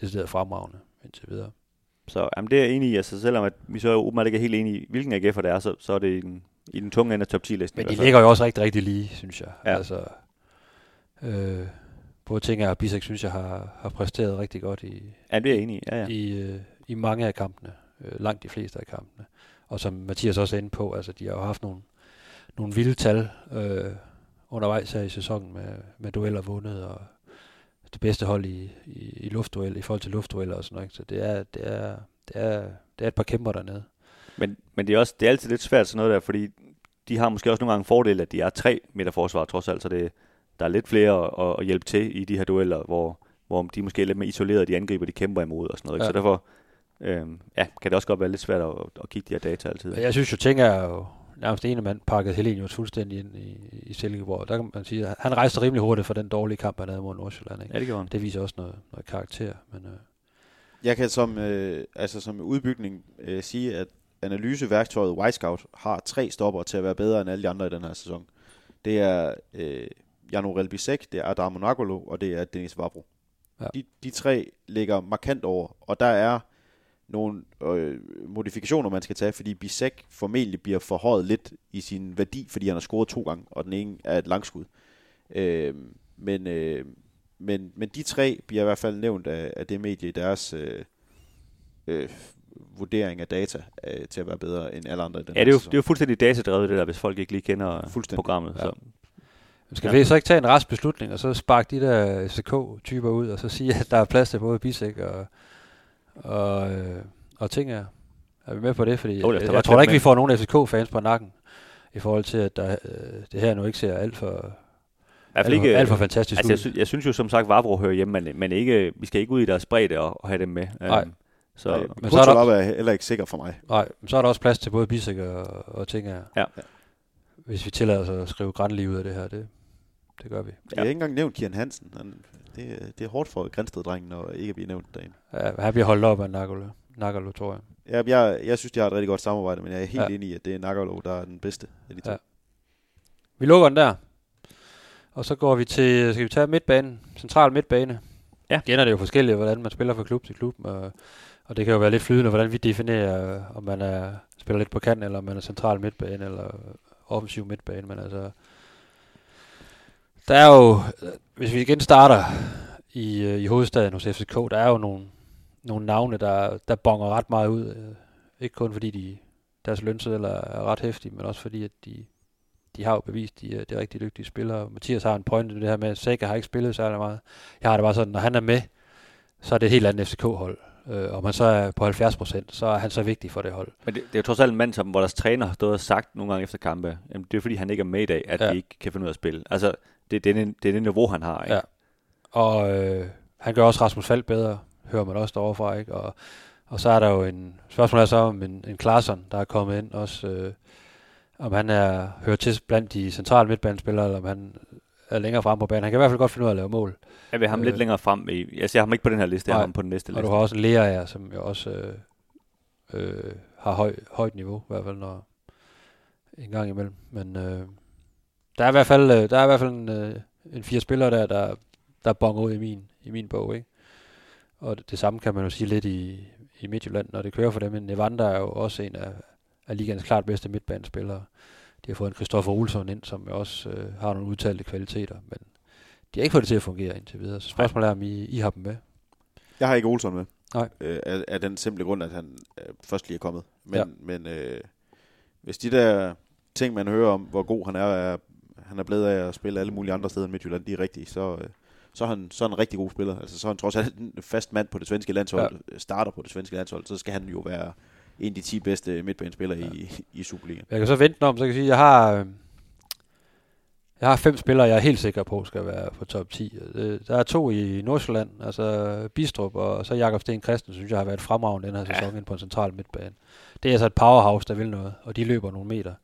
decideret fremragende indtil videre. Så jamen, det er jeg enig i. Altså, selvom at vi så åbenbart ikke er helt enige i, hvilken AGF'er det er, så, så er det i den, i den tunge ende af top 10-listen. i Men de ligger jo også rigtig, rigtig lige, synes jeg. Ja. Altså, øh, både Tinger og Bisek, synes jeg, har, har præsteret rigtig godt i, Ja, det er jeg enig i. Ja. ja. i, øh, i mange af kampene. Øh, langt de fleste af kampene. Og som Mathias også er inde på, altså de har jo haft nogle, nogle vilde tal øh, undervejs her i sæsonen med, med dueller vundet, og det bedste hold i, i, i luftduel, i forhold til luftdueller og sådan noget. ikke? Så det er, det er, det er, det er et par kæmper dernede. Men, men det er også det er altid lidt svært sådan noget der, fordi de har måske også nogle gange fordel, at de er tre meter forsvar trods alt, så det, der er lidt flere at, at hjælpe til i de her dueller, hvor, hvor de måske er lidt mere isoleret, de angriber, de kæmper imod og sådan noget. Ikke? Ja. Så derfor øhm, ja, kan det også godt være lidt svært at, at kigge de her data altid. Men jeg synes jo, Tinger er jo nærmest ene mand pakket Helenius fuldstændig ind i, i Silkeborg. Der kan man sige, at han rejste rimelig hurtigt for den dårlige kamp, han havde mod Nordsjælland. Ikke? Ja, det gjorde han. Det viser også noget, noget karakter. Men, øh, Jeg kan som, øh, altså som udbygning øh, sige, at analyseværktøjet Wisecout har tre stopper til at være bedre end alle de andre i den her sæson. Det er øh, Jano Relbisek, det er Adamo Nagolo, og det er Dennis Vabro. Ja. De, de tre ligger markant over, og der er nogle øh, modifikationer, man skal tage, fordi Bisek formentlig bliver forhøjet lidt i sin værdi, fordi han har scoret to gange, og den ene er et langskud. Øh, men, øh, men, men de tre bliver i hvert fald nævnt af, af det medie i deres øh, øh, vurdering af data øh, til at være bedre end alle andre i den Ja, det er, jo, sæson. det er jo fuldstændig datadrevet det der, hvis folk ikke lige kender programmet. Ja. Så. skal Ja. vi så ikke tage en rask beslutning, og så sparke de der FCK-typer ud, og så sige, at der er plads til både Bisek og, og, øh, og Tinger? Er vi med på det? Fordi da jeg, bare jeg tror da ikke, med. vi får nogen FCK-fans på nakken, i forhold til, at der, øh, det her nu ikke ser alt for, hvert fald alt, for, ikke, alt for fantastisk altså, jeg, ud. sy- jeg synes jo som sagt, Vavro hører hjemme, men, men ikke, vi skal ikke ud i deres bredde og, og have dem med. Nej. Øhm, så, Nej, men så er der- Kucherov er heller ikke sikker for mig. Nej, men så er der også plads til både Bisek og, og Tinger. Ja. Hvis vi tillader os at skrive grænlig ud af det her, det, det gør vi. Jeg har ikke engang nævnt Kian Hansen. Han, det, er- det er hårdt for Grænsted-drengen at ikke blive nævnt derinde. Ja, han bliver holdt op af Nagalo, Nagalo tror jeg. Jeg, jeg, jeg synes, de har et rigtig godt samarbejde, men jeg er helt Ja. ja. enig i, at det er Nagalo, der er den bedste af de to. Ja. Ja. Vi lukker den der. Og så går vi til, skal vi tage midtbanen, central midtbane. Ja. Igen er det jo forskelligt, hvordan man spiller fra klub til klub, og, og det kan jo være lidt flydende, hvordan vi definerer, om man er, spiller lidt på kanten, eller om man er central midtbane, eller offensiv midtbane, men altså, der er jo, hvis vi igen starter i, øh, i hovedstaden hos FCK, der er jo nogle, nogle navne, der, der bonger ret meget ud. øh, Ikke kun fordi de, deres lønsedler er ret hæftige, men også fordi, at de, de har jo bevist, de er, de er rigtig dygtige spillere. Mathias har en point i det her med, at Sega har ikke spillet særlig meget. Jeg har det bare sådan, når han er med, så er det et helt andet FCK-hold. Øh, og man så er på 70 procent, så er han så vigtig for det hold. Men det, det er jo trods alt en mand, som, hvor deres træner har stået og sagt nogle gange efter kampe, jamen, det er fordi, han ikke er med i dag, at ja. de ikke kan finde ud af at spille. Altså, det, er, det, det er det niveau, han har. Ikke? Ja. Og øh, han gør også Rasmus Falk bedre, hører man også derovre fra, ikke? Og, og så er der jo en spørgsmål er så om en, en Klaarsson, der er kommet ind også, øh, om han er hører til blandt de centrale midtbanespillere, eller om han er længere frem på banen. Han kan i hvert fald godt finde ud af at lave mål. Jeg vil ham Øh. lidt længere frem. I, jeg ser ham ikke på den her liste, jeg har Nej. ham på den næste Og liste. du har også en Lea, som jo også øh, øh, har høj, højt niveau, i hvert fald når en gang imellem. Men øh, der er i hvert fald, øh, der er i hvert fald en, øh, en fire spillere der, der, der bonger ud i min, i min bog, ikke? Og det, det samme kan man jo sige lidt i, i Midtjylland, når det kører for dem. Men Nevanda er jo også en af, af ligands klart bedste midtbanespillere. De har fået en Christoffer Olsson ind, som også øh, har nogle udtalte kvaliteter, men de har ikke fået det til at fungere indtil videre. Så spørgsmålet er, om I, I har dem med. Jeg har ikke Olsen med. Nej. Øh, af, af den simple grund, at han øh, først lige er kommet. Men, Ja. men øh, hvis de der ting, man hører om, hvor god han er, er han er blevet af at spille alle mulige andre steder end Midtjylland, de er rigtige, så, øh, så, er han, så er han en rigtig god spiller. Altså, så er han trods alt en fast mand på det svenske landshold, ja. starter på det svenske landshold, så skal han jo være en af de 10 bedste midtbanespillere ja. i, i Superligaen. Jeg kan så vente om, så kan jeg sige, at jeg har, øh, jeg har fem spillere, jeg er helt sikker på, skal være på top 10. Øh, Der er to i Nordsjælland, altså Bistrup og så Jakob Sten Christen, synes jeg har været fremragende den her Ja. sæson ja. på en central midtbane. Det er altså et powerhouse, der vil noget, og de løber nogle meter.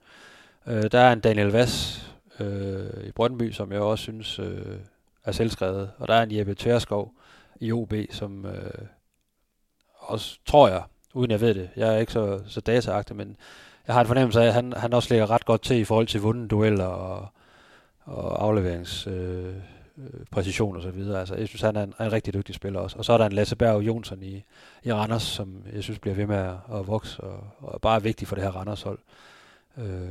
Øh, der er en Daniel Vass øh, i Brøndby, som jeg også synes øh, er selvskrevet. Og der er en Jeppe Tverskov i OB, som øh, også, tror jeg, uden jeg ved det, jeg er ikke så, så dataagtig, men jeg har en fornemmelse af, at han, han også ligger ret godt til i forhold til vundne dueller og, og afleverings øh, øh, præcision og så videre. Altså, jeg synes, han er en, en rigtig dygtig spiller også. Og så er der en Lasse Berg Jonsson i, i Randers, som jeg synes bliver ved med at, at vokse og, og er bare vigtig for det her Randers-hold. Øh,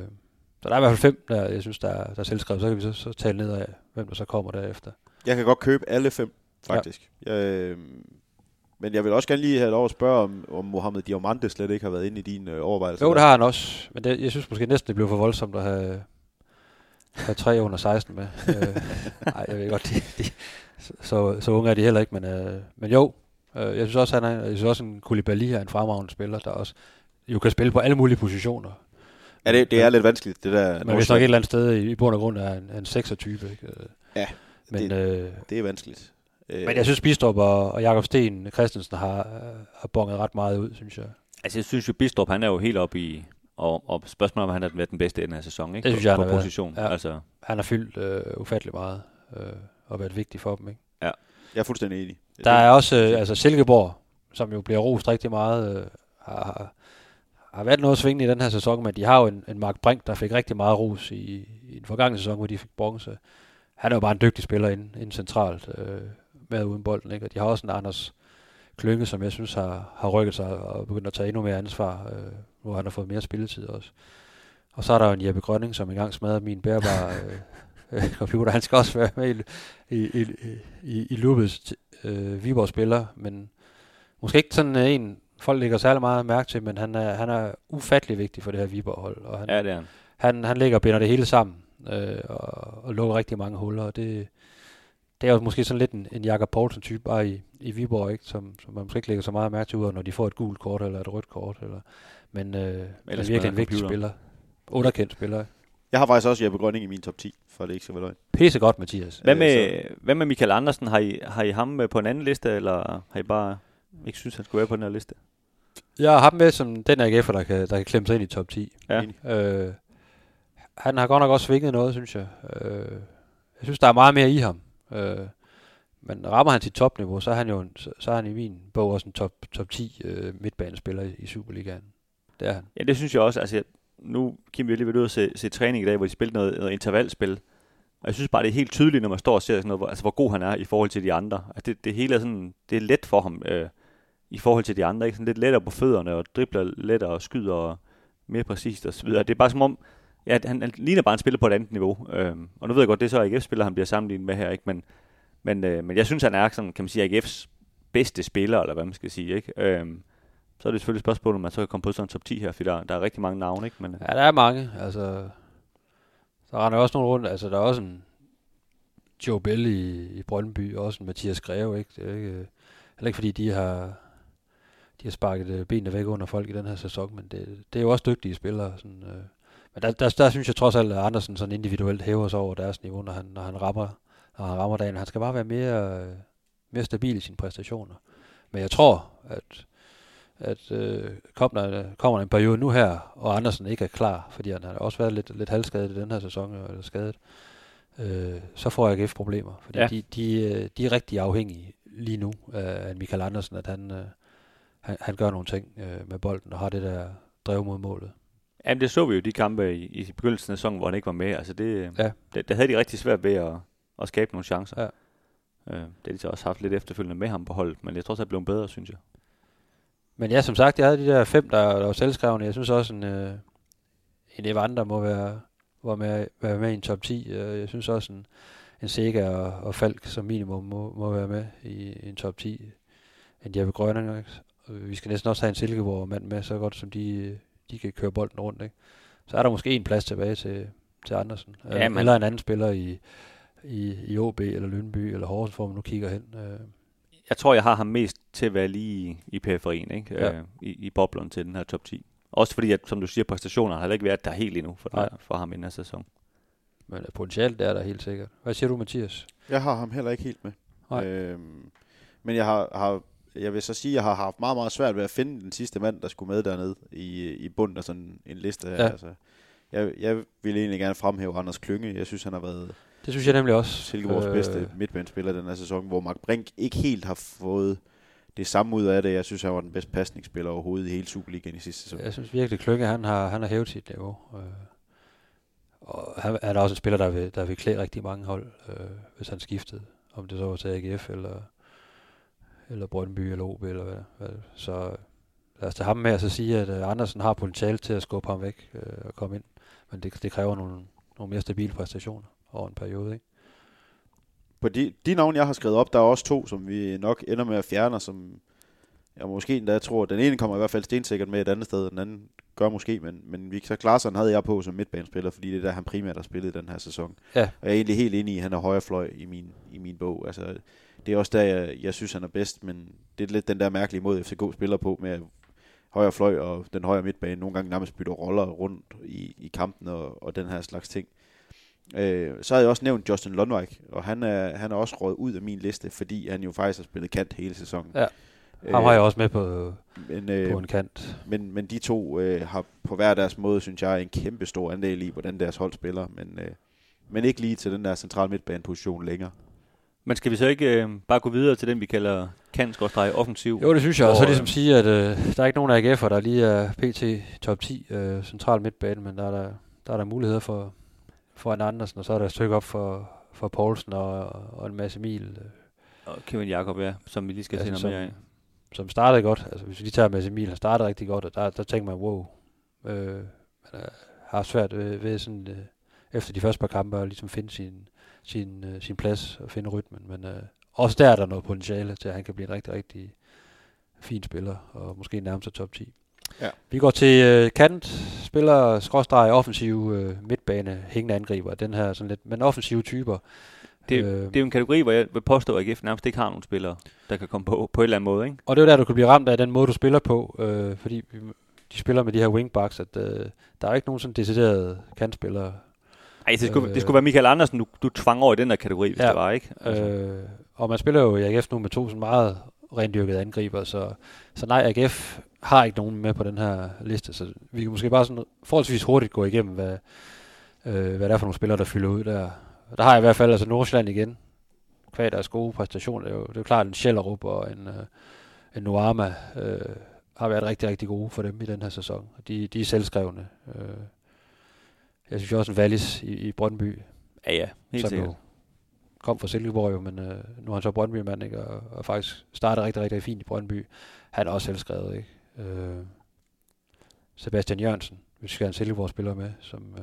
så der er i hvert fald fem, der jeg synes, der er, der er selvskrevet. Så kan vi så, så tale ned af, hvem der så kommer derefter. Jeg kan godt købe alle fem, faktisk. Ja. Jeg, øh, men jeg vil også gerne lige have lov at spørge, om, om Mohamed Diamante slet ikke har været inde i din øh, overvejelse. Jo, det har han også. Men det, jeg synes måske næsten, det blev for voldsomt at have, have tre under 16 med. øh, [laughs] nej, jeg ved godt, de, de, så, så unge er de heller ikke, men, øh, men jo. Øh, jeg synes også, han er, jeg synes også, en Koulibaly er en fremragende spiller, der også jo kan spille på alle mulige positioner. Ja, det, det er lidt vanskeligt, det der. Men hvis nok et eller andet sted i, i bund og grund er en, en 6'er-type. Ikke? Øh, Ja, men, det- øh, Det er vanskeligt. Øh, men jeg synes, Bistrup og, og Jakob Sten Christensen har, har bonget ret meget ud, synes jeg. Altså, jeg synes jo, Bistrup, han er jo helt oppe i... Og, og spørgsmålet om, han har været den bedste i den her sæson, ikke? Det synes på, jeg, på han har været. position. Ja. Altså, Han har fyldt øh, ufattelig meget øh, og været vigtig for dem. Ikke? Jeg er fuldstændig enig. Der er også øh, altså Silkeborg, som jo bliver rost rigtig meget, øh, har, har, har været noget svingende i den her sæson, men de har jo en, en Mark Brink, der fik rigtig meget ros i, i den forgangne sæson, hvor de fik bronze. Han er jo bare en dygtig spiller inden, inden centralt øh, med uden bolden, ikke? og de har også en Anders Klynge, som jeg synes har, har rykket sig og begyndt at tage endnu mere ansvar, øh, hvor han har fået mere spilletid også. Og så er der jo en Jeppe Grønning, som engang smadrede min bærbare øh, øh, [laughs] computer. Han skal også være med i, i, i, i, i Lubes øh, Viborg-spiller, men måske ikke sådan en, folk lægger særlig meget mærke til, men han er, han er ufattelig vigtig for det her Viborg-hold. Og han, ja, det er han. han, han ligger og binder det hele sammen øh, og, og lukker rigtig mange huller, og det, det er jo måske sådan lidt en, en Jakob Poulsen-type bare i, i Viborg, ikke? Som, som man måske ikke lægger så meget mærke til ud af, når de får et gult kort eller et rødt kort. Eller, men øh, er virkelig en vigtig computeren. spiller. Underkendt spiller. Jeg har faktisk også Jeppe Grønning i min top 10, for det ikke skal være løgn. Pisse godt, Mathias. Hvad Øh, med, hvad med Michael Andersen? Har I, har I ham øh, på en anden liste, eller har I bare ikke synes, han skulle være på den her liste? Jeg har ham med som den AGF'er, der kan, der kan klemme sig ind i top 10. Ja. Øh, han har godt nok også svinget noget, synes jeg. Øh, jeg synes, der er meget mere i ham. Øh, men rammer han sit topniveau, så er han jo en, så, så er han i min bog også en top, top 10 øh, midtbanespiller i, i Superligaen. Det er han. Ja, det synes jeg også. Altså, nu Kim, vi har lige været ude og se, se træning i dag, hvor de spillede noget, noget intervalspil. Og jeg synes bare, det er helt tydeligt, når man står og ser sådan noget, hvor, altså, hvor god han er i forhold til de andre. Altså, det, det hele er sådan, det er let for ham øh, i forhold til de andre. Ikke? Sådan lidt lettere på fødderne, og dribler lettere og skyder mere præcist og så videre. Det er bare som om, ja, han, han ligner bare en spiller på et andet niveau. Øhm, og nu ved jeg godt, det er så AGF-spiller, han bliver sammenlignet med her, ikke? Men, men, øh, men jeg synes, han er sådan, kan man sige, AGF's bedste spiller, eller hvad man skal sige. Ikke? Øhm, så er det selvfølgelig et spørgsmål, om man så kan komme på sådan en top 10 her, for der, der er rigtig mange navne, ikke? Men, øh. Ja, der er mange. Altså, der render også nogle rundt. Altså, der er også en Joe Bell i, i Brøndby, og også en Mathias Greve, ikke? Det er ikke, øh, heller ikke fordi de har, de har sparket øh, benene væk under folk i den her sæson, men det, det er jo også dygtige spillere. Sådan, øh. Men der, der, der, synes jeg trods alt, at Andersen sådan individuelt hæver sig over deres niveau, når han, når han rammer, når han rammer dagen. Han skal bare være mere, øh, mere stabil i sine præstationer. Men jeg tror, at at øh, kommer, der, kommer der en periode nu her, og Andersen ikke er klar, fordi han har også været lidt, lidt halvskadet i den her sæson, eller skadet, øh, så får AGF problemer. Fordi Ja. de, de, øh, de er rigtig afhængige lige nu af af Michael Andersen, at han, øh, han, han gør nogle ting øh, med bolden, og har det der drev mod målet. Jamen, det så vi jo i de kampe i, i begyndelsen af sæsonen, hvor han ikke var med. Altså, det, Ja. det, der havde de rigtig svært ved at, at skabe nogle chancer. Ja. Øh, det har de så også haft lidt efterfølgende med ham på holdet, men jeg tror også, at det blev bedre, synes jeg. Men ja, som sagt, jeg havde de der fem, der, der var selvskrevne. Jeg synes også, en, øh, en Evander må være, var med, være med i en top 10. Øh, Jeg synes også, en, en Sega og, og Falk som minimum må, må være med i, i en top 10. En Jeppe Grønning. Og Vi skal næsten også have en Silkeborg mand med, så godt som de, de kan køre bolden rundt. Ikke? Så er der måske en plads tilbage til, til Andersen. Ja, Ja, eller en anden spiller i, i, i OB eller Lyngby eller Horsens, hvor man nu kigger hen. Øh, Jeg tror, jeg har ham mest til at være lige i, i periferien, ikke? Ja. Øh, i, i boblerne til den her top 10. Også fordi, at, som du siger, præstationer har ikke været der helt endnu for, Nej. for ham i den her sæson. men øh, potentielt er der helt sikkert. Hvad siger du, Mathias? Jeg har ham heller ikke helt med. Nej. Øhm, men jeg har, har, jeg vil så sige, at jeg har haft meget, meget svært ved at finde den sidste mand, der skulle med dernede i, i bunden af sådan en liste her. Ja. Altså, jeg, jeg vil egentlig gerne fremhæve Anders Klynge. Jeg synes, han har været Det synes jeg nemlig også. Silkeborgs øh, bedste midtbanespiller den her sæson, hvor Mark Brink ikke helt har fået det samme ud af det. Jeg synes, han var den bedste pasningsspiller overhovedet i hele Superligaen i sidste sæson. Jeg synes virkelig, Klynge, han har, han har hævet sit niveau. Øh, og han, han er også en spiller, der vil, der vil klæde rigtig mange hold, øh, hvis han skiftede. Om det så var til AGF, eller, eller Brøndby, eller OB, eller hvad. hvad. Så øh, lad os tage ham med og så sige, at øh, Andersen har potentiale til at skubbe ham væk øh, og komme ind. Men det, det kræver nogle, nogle mere stabile præstationer over en periode. Ikke? På de, de navne, jeg har skrevet op, der er også to, som vi nok ender med at fjerne, som jeg måske endda tror, den ene kommer i hvert fald stensikkert med et andet sted, den anden gør måske, men, men Victor Klaarsson havde jeg på som midtbanespiller, fordi det er der, han primært har spillet i den her sæson. Ja. Og jeg er egentlig helt enig i, at han er højre fløj i min, i min bog. Altså, det er også der, jeg, jeg synes, han er bedst, men det er lidt den der mærkelige måde, FCK spiller på med højre fløj og den højre midtbane. Nogle gange nærmest bytter roller rundt i, i kampen og, og den her slags ting. Øh, så har jeg også nævnt Justin Lundvik, og han er, han er også røget ud af min liste, fordi han jo faktisk har spillet kant hele sæsonen. Ja. Ham har jeg også med på, men, på øh, en kant. men, men de to øh, har på hver deres måde, synes jeg, en kæmpe stor andel i, hvordan deres hold spiller, men, øh, men ikke lige til den der central midtbaneposition længere. Men skal vi så ikke øh, bare gå videre til den, vi kalder kant offensiv? Jo, det synes jeg. Og så ligesom sige, at øh, der er ikke nogen af AGF'er, der lige er PT top 10 øh, central midtbane, men der er der, der, er der muligheder for, for en Andersen, og så er der et stykke op for, for Poulsen og, og en masse Emil, øh, Og Kevin Jakob, ja, som vi lige skal Altså, se noget mere af. som startede godt. Altså hvis vi lige tager Mads Emil, han startede rigtig godt, og der, der tænker man, wow, øh, han er, har svært ved, ved sådan, øh, efter de første par kampe at ligesom finde sin, sin, øh, sin plads og finde rytmen. Men øh, også der er der noget potentiale til, at han kan blive en rigtig, rigtig fin spiller, og måske nærmest top 10. Ja. Vi går til øh, kant, spiller skråstreg offensive øh, midtbane, hængende angriber, den her sådan lidt, men offensive typer. Det, Øh, det er jo en kategori, hvor jeg vil påstå, at AGF nærmest ikke har nogen spillere, der kan komme på på en eller anden måde. Ikke? Og det er jo der, du kan blive ramt af den måde, du spiller på, øh, fordi de spiller med de her wingbacks, at øh, der er ikke nogen sådan deciderede kantspillere. Ej, det skulle, Øh. det skulle være Michael Andersen, du, du tvang over i den der kategori, hvis Ja. det var, ikke? Altså, Øh, og man spiller jo i AGF nu med to sådan meget rendyrkede angriber, så, så nej, AGF har ikke nogen med på den her liste, så vi kan måske bare sådan forholdsvis hurtigt gå igennem, hvad, øh, hvad det er for nogle spillere, der fylder ud der. Der har jeg i hvert fald altså Nordsjælland igen, kvad deres gode præstationer. Det er jo, det er jo klart, en Schellerup og en, øh, en Nuama øh, har været rigtig, rigtig gode for dem i den her sæson. De, de er selvskrevne. Øh, jeg synes også, en Wallis i, i Brøndby Ja, ja, helt som sikkert. jo kom fra Silkeborg jo, men øh, nu er han så Brøndby-mand, ikke? Og, og faktisk startede rigtig, rigtig fint i Brøndby. Han er også selvskrevet, ikke? Øh, Sebastian Jørgensen, hvis vi skal have en Silkeborg-spiller med, som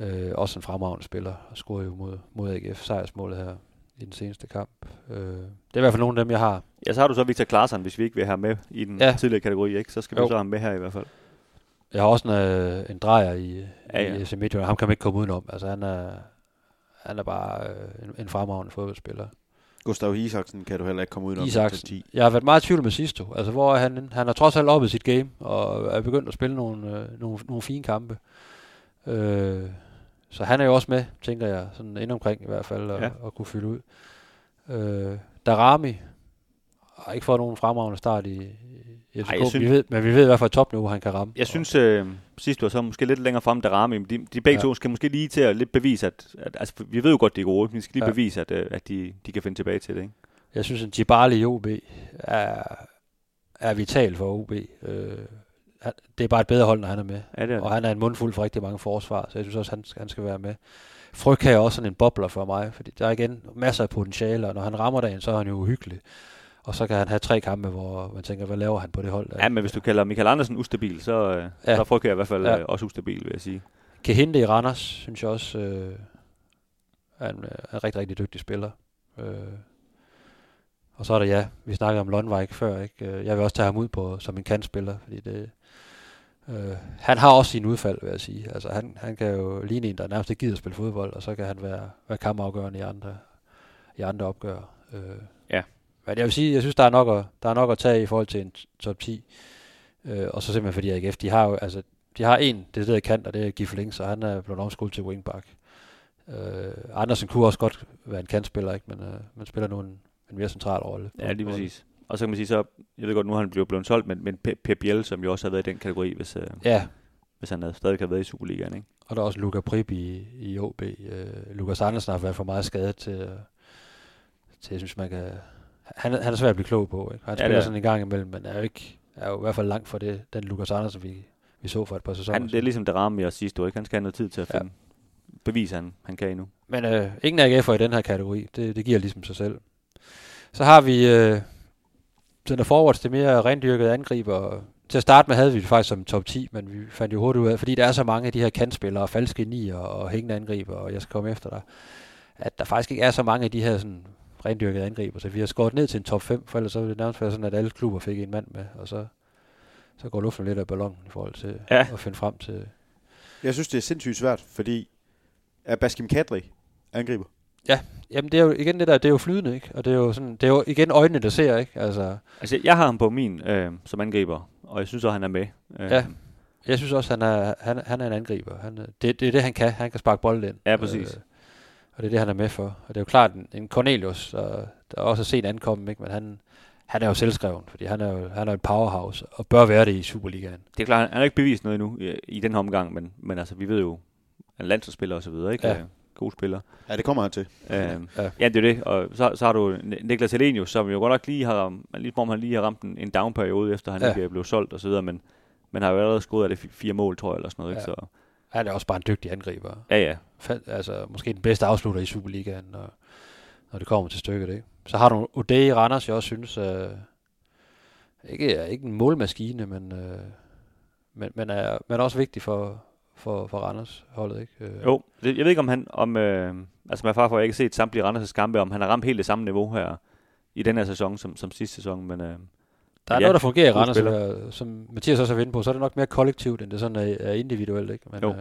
øh, øh, også en fremragende spiller, og scorede jo mod, mod AGF sejrsmålet her i den seneste kamp. Øh, det er i hvert fald nogle af dem, jeg har. Ja, så har du så Victor Klaarsson, hvis vi ikke vil have med i den Ja. tidligere kategori, ikke? Så skal vi Jo. så have ham med her i hvert fald. Jeg har også en, øh, en drejer i, Ja, ja, i FC Midtjylland. Ham kan man ikke komme udenom. Altså, han er, han er bare øh, en, en fremragende fodboldspiller. Gustav Isaksen kan du heller ikke komme ud om. Isaksen. Jeg har været meget i tvivl med Sisto. Altså, hvor er han, han har trods alt oppet sit game, og er begyndt at spille nogle, øh, nogle, nogle fine kampe. Øh, så han er jo også med, tænker jeg, sådan ind omkring i hvert fald, at, Ja. at kunne fylde ud. Øh, Darami har ikke fået nogen fremragende start i FCK, Ej, jeg synes- vi ved, men vi ved i hvert fald topniveau, han kan ramme. Jeg synes, øh, sidst var så måske lidt længere frem, Darami, men de, de begge Ja. to skal måske lige til at lidt bevise, at, at altså, vi ved jo godt, de er gode, men de skal lige Ja. bevise, at, øh, at de, de kan finde tilbage til det, ikke? Jeg synes, at Jibali i OB er, er vital for OB. Øh, det er bare et bedre hold, når han er med. Ja, det er Og det. han er en mundfuld for rigtig mange forsvar, så jeg synes også, han, skal- han skal være med. Fryg er også sådan en bobler for mig, fordi der er igen masser af potentiale, og når han rammer dagen, så er han jo uhyggelig. Og så kan han have tre kampe, hvor man tænker, hvad laver han på det hold? der? Ja, men hvis du kalder Michael Andersen ustabil, så, øh, Ja. så frygter jeg i hvert fald Ja. ja. også ustabil, vil jeg sige. Kehinde i Randers, synes jeg også, øh, er, en, er en rigtig, rigtig dygtig spiller. Øh, og så er der ja, vi snakkede om Lundvik før, ikke? Øh, Jeg vil også tage ham ud på som en kantspiller, fordi det, øh, han har også sine udfald, vil jeg sige. Altså han, han kan jo ligne en, der nærmest ikke gider at spille fodbold, og så kan han være, være kampafgørende i andre, i andre opgør. Øh. Men jeg vil sige, jeg synes, der er nok at, der er nok at tage i forhold til en top 10. Øh, og så simpelthen fordi AGF, de har jo, altså, de har en, det der kant, og det er Gif Links, og han er blevet omskolet til wingback. Øh, Andersen kunne også godt være en kantspiller, ikke? men øh, man spiller nu en, en mere central rolle. Ja, lige præcis. Og så kan man sige så, jeg ved godt, nu har han blevet, blevet solgt, men, men Pe- Pep Biel, som jo også har været i den kategori, hvis, øh, Ja, hvis han havde, stadig har været i Superligaen, ikke? og der er også Luca Prip i, i OB. Øh, Lukas Andersen har været for meget skadet til, øh, til jeg synes, man kan... Han, er- han er svær at blive klog på. Ikke? Han Ja, det spiller er sådan en gang imellem, men er jo, ikke, er jo i hvert fald langt fra det, den Lukas Andersen, vi, vi så for et par sæsoner Han, det er ligesom det ramme, jeg sidste år, ikke? Han skal have noget tid til at Ja. finde, bevise, han, han kan endnu. Men øh, ingen AGF'er i den her kategori. Det, det giver ligesom sig selv. Så har vi øh, center forwards til mere rendyrkede angriber. Til at starte med havde vi det faktisk som top 10, men vi fandt jo hurtigt ud af, fordi der er så mange af de her kantspillere, falske nier og hængende angriber, og jeg skal komme efter dig, at der faktisk ikke er så mange af de her sådan, rendyrkede angriber. Så vi har skåret ned til en top 5, for ellers så ville det nærmest være sådan, at alle klubber fik en mand med, og så, så går luften lidt af ballonen i forhold til Ja. at finde frem til... Jeg synes, det er sindssygt svært, fordi er Baskim Kadri angriber? Jamen det er jo igen det der, det er jo flydende, ikke? Og det er jo sådan, det er jo igen øjnene, der ser, ikke? Altså, Altså, jeg har ham på min øh, som angriber, og jeg synes også, han er med. Øh, Ja. Jeg synes også, han er, han, han er en angriber. Han, er- det, det er det, han kan. Han kan sparke bolden ind. Ja, præcis. Øh, og det er det, han er med for. Og det er jo klart, en, en Cornelius, der, der også er sent ankommet, ikke? men han, han er jo selvskreven, fordi han er jo han er et powerhouse, og bør være det i Superligaen. Det er klart, han har ikke bevist noget endnu i, i den her omgang, men, men altså, vi ved jo, han er landsholdsspiller og så videre, ikke? Ja. Øh, God spiller. Ja, det kommer han til. Øh, Ja. ja. det er det. Og så, så har du Ni- Niklas Helenius, som jo godt nok lige har, ramt- lige som om han lige har ramt en, en down-periode, efter han Ja. ikke er blevet solgt og så videre, men, men har jo allerede scoret af det fi- fire mål, tror jeg, eller sådan noget, Ja. ikke? Så, Han er også bare en dygtig angriber. ja, ja. Altså, måske den bedste afslutter i Superligaen, når, når det kommer til stykket. Ikke? Så har du Ode i Randers, jeg også synes, øh, ikke, er ikke en målmaskine, men, øh, men, men, er, men er også vigtig for, for, for Randers holdet. Ikke? Øh, Jo, jeg ved ikke, om han, om, øh, altså med far for, jeg ikke set samtlige Randers' kampe, om han har ramt helt det samme niveau her i den her sæson, som, som sidste sæson, men øh, Der er Ja, noget, der fungerer i Randers, øh, som Mathias også er inde på, så er det nok mere kollektivt, end det sådan er, er individuelt. Ikke? Men, Jo. øh,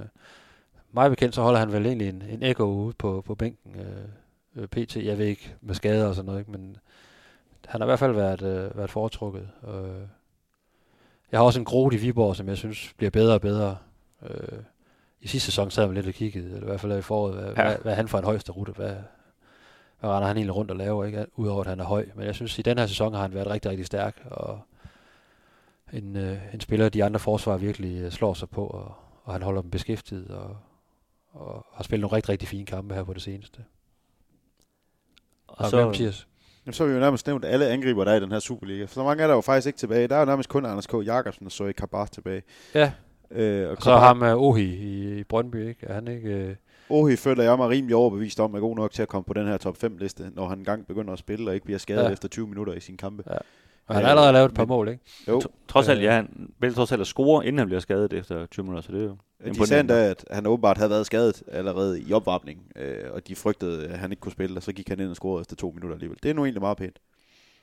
mig bekendt, så holder han vel egentlig en, en echo ude på, på bænken. Øh, øh, PT, jeg ved ikke, med skader og sådan noget, ikke? men han har i hvert fald været, øh, været foretrukket. Øh, jeg har også en Grote i Viborg, som jeg synes bliver bedre og bedre. Øh, I sidste sæson sad man lidt og kiggede, eller i hvert fald i foråret, hvad, ja. Hvad, hvad han for en højeste rute? Hvad, hvad render han egentlig rundt og laver, ikke? udover at han er høj. Men jeg synes, i den her sæson har han været rigtig, rigtig stærk, og en, øh, en spiller, de andre forsvar virkelig øh, slår sig på, og, og han holder dem beskæftiget, og, og har spillet nogle rigtig, rigtig fine kampe her på det seneste. og Og så, så, Mathias? Jamen, så har vi jo nærmest nævnt alle angriber, der er i den her Superliga. For så mange er der jo faktisk ikke tilbage. Der er jo nærmest kun Anders K. Jakobsen og Zoe Kabar tilbage. Ja, Øh, og og så Kabar- ham uh, Ohi i, i Brøndby, ikke? Er han ikke... Øh, Ohi føler jeg mig rimelig overbevist om, er god nok til at komme på den her top 5 liste, når han engang begynder at spille og ikke bliver skadet Ja. ja. efter 20 minutter i sin kampe. Ja. Og han har allerede lavet et par mål, ikke? Jo, Trods alt, øh, ja, han vælger trods alt at score, inden han bliver skadet efter 20 minutter, så det er jo De sagde endda, at han åbenbart havde været skadet allerede i opvarmning, øh, og de frygtede, at han ikke kunne spille, og så gik han ind og scorede efter to minutter alligevel. Det er nu egentlig meget pænt.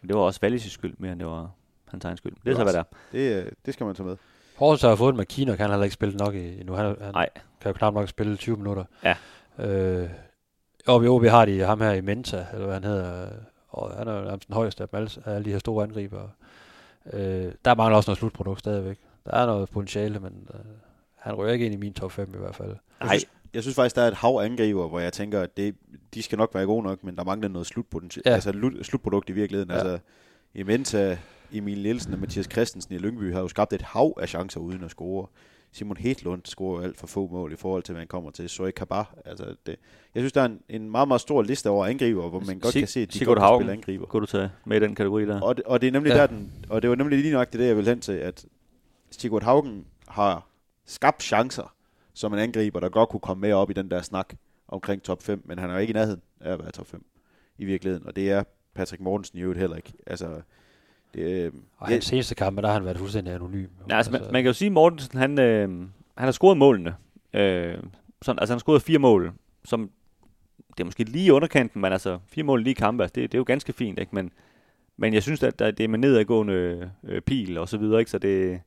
Men det var også Wallis' skyld, mere end det var hans egen skyld. Det er så, hvad der er. Det, øh, det skal man tage med. Horsens har fået en McKinnon, kan han heller ikke spille nok i, endnu. Han, han Nej. kan jo knap nok spille 20 minutter. Ja. Øh, oppe i OB har de ham her i Menta, eller hvad han hedder, og han er jo nærmest den højeste af dem alle, af alle de her store angriber. Øh, der mangler også noget slutprodukt stadigvæk. Der er noget potentiale, men øh, han ryger ikke ind i min top 5 i hvert fald. Jeg Nej, synes, jeg synes faktisk, der er et hav angriber, hvor jeg tænker, at det, de skal nok være gode nok, men der mangler noget slutpotentiale, Ja. altså lut- slutprodukt i virkeligheden. Ja. Ja. Altså, Imenta, Emil Nielsen og Mathias Christensen i Lyngby har jo skabt et hav af chancer uden at score. Simon Hedlund scorer alt for få mål i forhold til, hvad han kommer til. Zoe Kabar. Altså, det, jeg synes, der er en, en meget, meget stor liste over angriber, hvor man godt Sig- kan se, at de Sigurd godt kan Haugen. spille angriber. kunne du tage med i den kategori der? Og det, og det er nemlig Ja. der, den, og det var nemlig lige nok det, jeg vil hen til, at Sigurd Haugen har skabt chancer som en angriber, der godt kunne komme med op i den der snak omkring top 5, men han er jo ikke i nærheden af at være top 5 i virkeligheden, og det er Patrick Mortensen i øvrigt heller ikke. Altså, det, øh, Og ja, hans seneste kamp, der har han været fuldstændig anonym. Ja, altså, man, man kan jo sige, at Mortensen, han, øh, han har scoret målene. Øh, sådan, altså, han har scoret fire mål, som det er måske lige underkanten, men altså fire mål lige i kampe, altså, det, det er jo ganske fint, ikke? Men, men jeg synes, at der, det er med nedadgående øh, pil og så videre, ikke? Så det,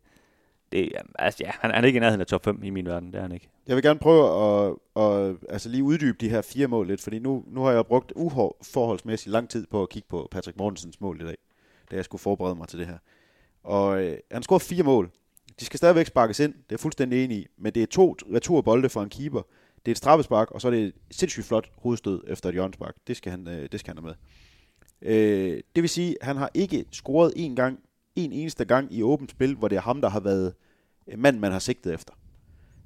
det altså, ja, han, han er ikke i nærheden af top 5 i min verden, det er han ikke. Jeg vil gerne prøve at, at altså lige uddybe de her fire mål lidt, fordi nu, nu har jeg brugt uforholdsmæssigt lang tid på at kigge på Patrick Mortensens mål i dag, da jeg skulle forberede mig til det her. Og øh, han scorede fire mål. De skal stadigvæk sparkes ind, det er jeg fuldstændig enig i, men det er to returbolde fra en keeper. Det er et straffespark, og så er det et sindssygt flot hovedstød efter et hjørnespark. Det skal han, øh, det skal han have med. Øh, det vil sige, at han har ikke scoret en gang, en eneste gang i åbent spil, hvor det er ham, der har været øh, mand, man har sigtet efter.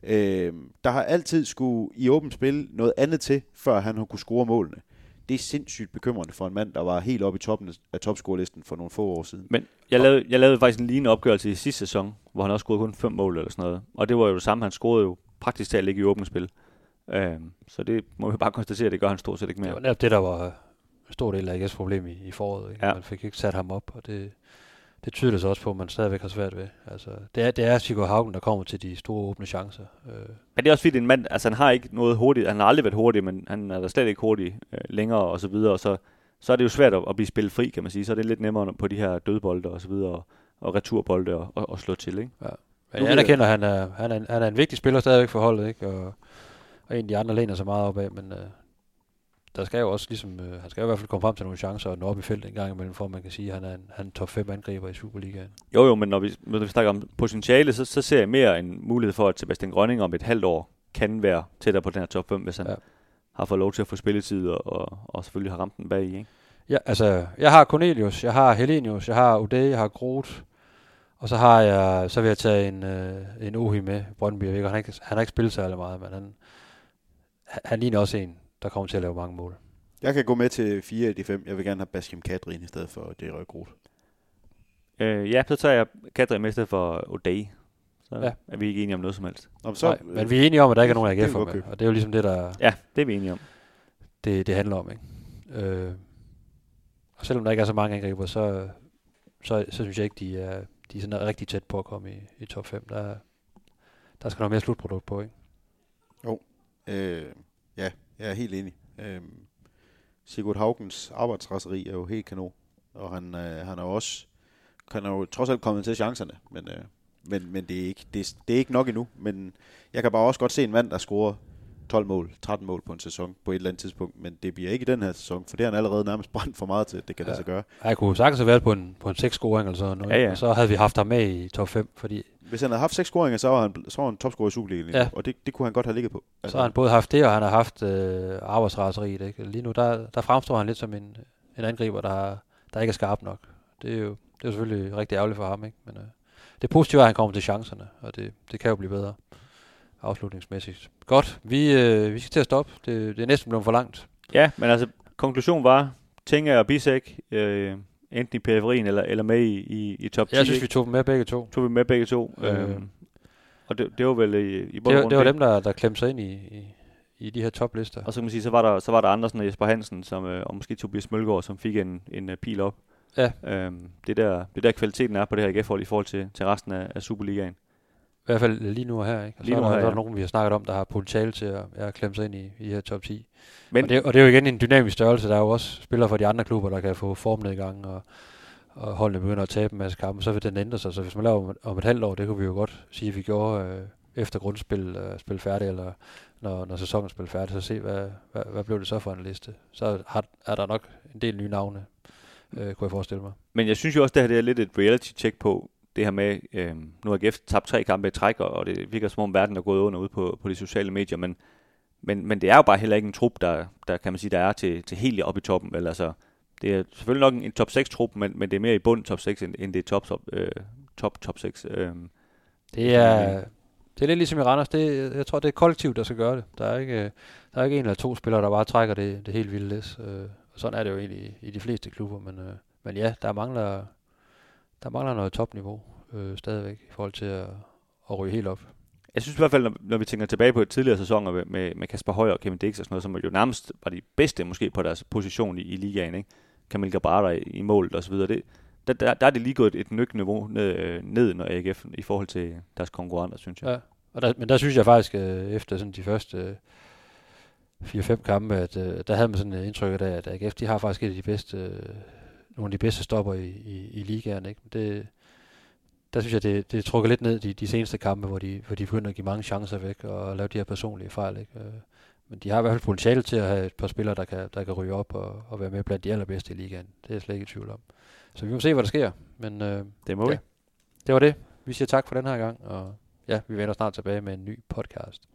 Øh, der har altid skulle i åbent spil noget andet til, før han har kunne score målene. Det er sindssygt bekymrende for en mand, der var helt oppe i toppen af topscorelisten for nogle få år siden. Men jeg lavede, jeg lavede faktisk en lignende opgørelse i sidste sæson, hvor han også scorede kun fem mål eller sådan noget. Og det var jo det samme, han scorede jo praktisk talt ikke i åbent spil. Øh, så det må vi bare konstatere, det gør han stort set ikke Det mere. var netop det, der var en stor del af AGS problem i, i foråret. Ikke? Ja. Man fik ikke sat ham op, og det, det tyder så også på, at man stadigvæk har svært ved. Altså, det, er, det er Sigurd Haugen, der kommer til de store åbne chancer. Øh, Men det er også fordi, det en mand, altså han har ikke noget hurtigt, han har aldrig været hurtig, men han er da slet ikke hurtig øh, længere og så videre, og så, så er det jo svært at, at blive spillet fri, kan man sige. Så er det lidt nemmere på de her dødbolde og så videre, og, og returbolde og, og, og slå til, ikke? Men Nu jeg anerkender, at han er, han, er en, han er en vigtig spiller stadigvæk for holdet, ikke? Og, og en af de andre læner sig meget op af, men øh, der skal jo også ligesom, øh, han skal jo i hvert fald komme frem til nogle chancer og nå op i feltet en gang imellem, for at man kan sige, at han er en, han er en top 5 angriber i Superligaen. Jo jo, men når vi, når vi snakker om potentiale, så, så ser jeg mere en mulighed for, at Sebastian Grønning om et halvt år kan være tættere på den her top 5, hvis han Ja. har fået lov til at få spilletid og, og, og selvfølgelig har ramt den bag i, ikke? Ja, altså, jeg har Cornelius, jeg har Helenius, jeg har Uday, jeg har Groth, og så har jeg, så vil jeg tage en, øh, en Ohi med, Brøndby. Jeg ved, godt, han, har ikke, han har ikke spillet særlig meget, men han, han ligner også en, der kommer til at lave mange mål. Jeg kan gå med til fire af de fem. Jeg vil gerne have Baskim Kadrin i stedet for det Røgroth. Øh, ja, så tager jeg Kadri med i stedet for O'Day. Så Ja. er vi ikke enige om noget som helst. Om Så, Nej, men vi er enige om, at der ikke er nogen AGF'er med, og det er jo ligesom det, der Ja, det er vi enige om. det, det handler om. Ikke? Øh, og selvom der ikke er så mange angriber, så, så, så synes jeg ikke, de er, de er sådan rigtig tæt på at komme i, i top 5. Der, der skal noget mere slutprodukt på, ikke? Øh, ja, jeg er helt enig. Øh, Sigurd Haugens arbejdsraseri er jo helt kanon, og han, øh, han er jo også kan jo trods alt kommet til chancerne, men, øh, men, men det, er ikke, det, er, det er ikke nok endnu. Men jeg kan bare også godt se en mand, der scorer 12 mål, 13 mål på en sæson på et eller andet tidspunkt, men det bliver ikke i den her sæson, for det har han allerede nærmest brændt for meget til, det kan ja. Lade sig gøre. Jeg kunne sagtens have været på en, på en 6 scoring eller sådan noget, Ja, ja. og så havde vi haft ham med i top 5, fordi Hvis han havde haft seks scoringer, så var han, så var han topscorer i Superligaen, Ja. og det, det kunne han godt have ligget på. altså, så har han både haft det, og han har haft øh, arbejdsraseriet. Ikke? Lige nu, der, der fremstår han lidt som en, en angriber, der, der ikke er skarp nok. Det er jo det er jo selvfølgelig rigtig ærgerligt for ham, ikke? men øh, det positive er, at han kommer til chancerne, og det, det kan jo blive bedre afslutningsmæssigt. Godt, vi, øh, vi skal til at stoppe. Det, det er næsten blevet for langt. Ja, men altså, konklusion var, Tinga og Bisek, øh, enten i periferien eller, eller med i, i, i top 10. Jeg synes, ikke? vi tog dem med begge to. tog vi med begge to. Øh. Øh, og det, det var vel i, i bund Det, og var- det var dem, der, der klemte sig ind i, i, i de her toplister. Og så kan man sige, så var der, så var der andre, sådan Jesper Hansen, som, øh, og måske Tobias Mølgaard, som fik en, en uh, pil op. Ja. Øhm, det, er der, det er der kvaliteten er på det her AGF-hold i forhold til, til resten af, af Superligaen. I hvert fald lige nu og her, ikke? Og Lige så nu er der, her, der er nogen, vi har snakket om, der har potentiale til at ja, klemme sig ind i, i her top 10. Men, og, det, og det er jo igen en dynamisk størrelse. Der er jo også spillere fra de andre klubber, der kan få formnedgang, og, og holdene begynder at tabe en masse kampe, så vil den ændre sig. Så hvis man laver om, et- om et halvt år, det kunne vi jo godt sige, at vi gjorde øh, efter grundspil øh, spil færdig, eller når, når sæsonen spil færdig, så se, hvad, hvad, hvad blev det så for en liste. Så har, er der nok en del nye navne, øh, kunne jeg forestille mig. men jeg synes jo også, det her det er lidt et reality-check på det her med, øh, nu har GF tabt tre kampe i træk, og det virker som om verden er gået under ude på, på de sociale medier, men, men, men det er jo bare heller ikke en trup, der, der kan man sige, der er til, til helt op i toppen. Eller altså, det er selvfølgelig nok en, en top 6 trup, men, men det er mere i bund top 6, end, end det er top, top, øh, top, top 6. Øh, Det er, det er lidt ligesom i Randers. Det, jeg tror, det er kollektivt, der skal gøre det. Der er ikke, der er ikke en eller to spillere, der bare trækker det, det helt vildt læs. Øh, og sådan er det jo egentlig i, i de fleste klubber. Men, øh, men ja, der mangler, der mangler noget topniveau øh, stadigvæk i forhold til at, at ryge helt op. Jeg synes i hvert fald, når, når vi tænker tilbage på et tidligere sæsoner med, med, med Kasper Højer og Kevin Dix og sådan noget, som jo nærmest var de bedste måske på deres position i, i ligaen, ikke? Kamil Gabata i, i målet og så videre. Det, der, der, der er det lige gået et, et nyk-niveau ned, øh, ned når AGF i forhold til deres konkurrenter, synes jeg. Ja. Og der, men der synes jeg faktisk, øh, efter sådan de første øh, 4-5 kampe, at øh, der havde man sådan et indtryk af, at AGF de har faktisk et af de bedste, øh, nogle af de bedste stopper i, i, i ligaen. Ikke? Det, der synes jeg, det, det trukker lidt ned de, de seneste kampe, hvor de, hvor de begynder at give mange chancer væk og lave de her personlige fejl. Ikke? Øh, Men de har i hvert fald potentiale til at have et par spillere, der kan, der kan ryge op og, og være med blandt de allerbedste i ligaen. Det er jeg slet ikke i tvivl om. Så vi må se, hvad der sker. Men øh, Det må vi. Ja. det var det. Vi siger tak for den her gang, og ja, vi vender snart tilbage med en ny podcast.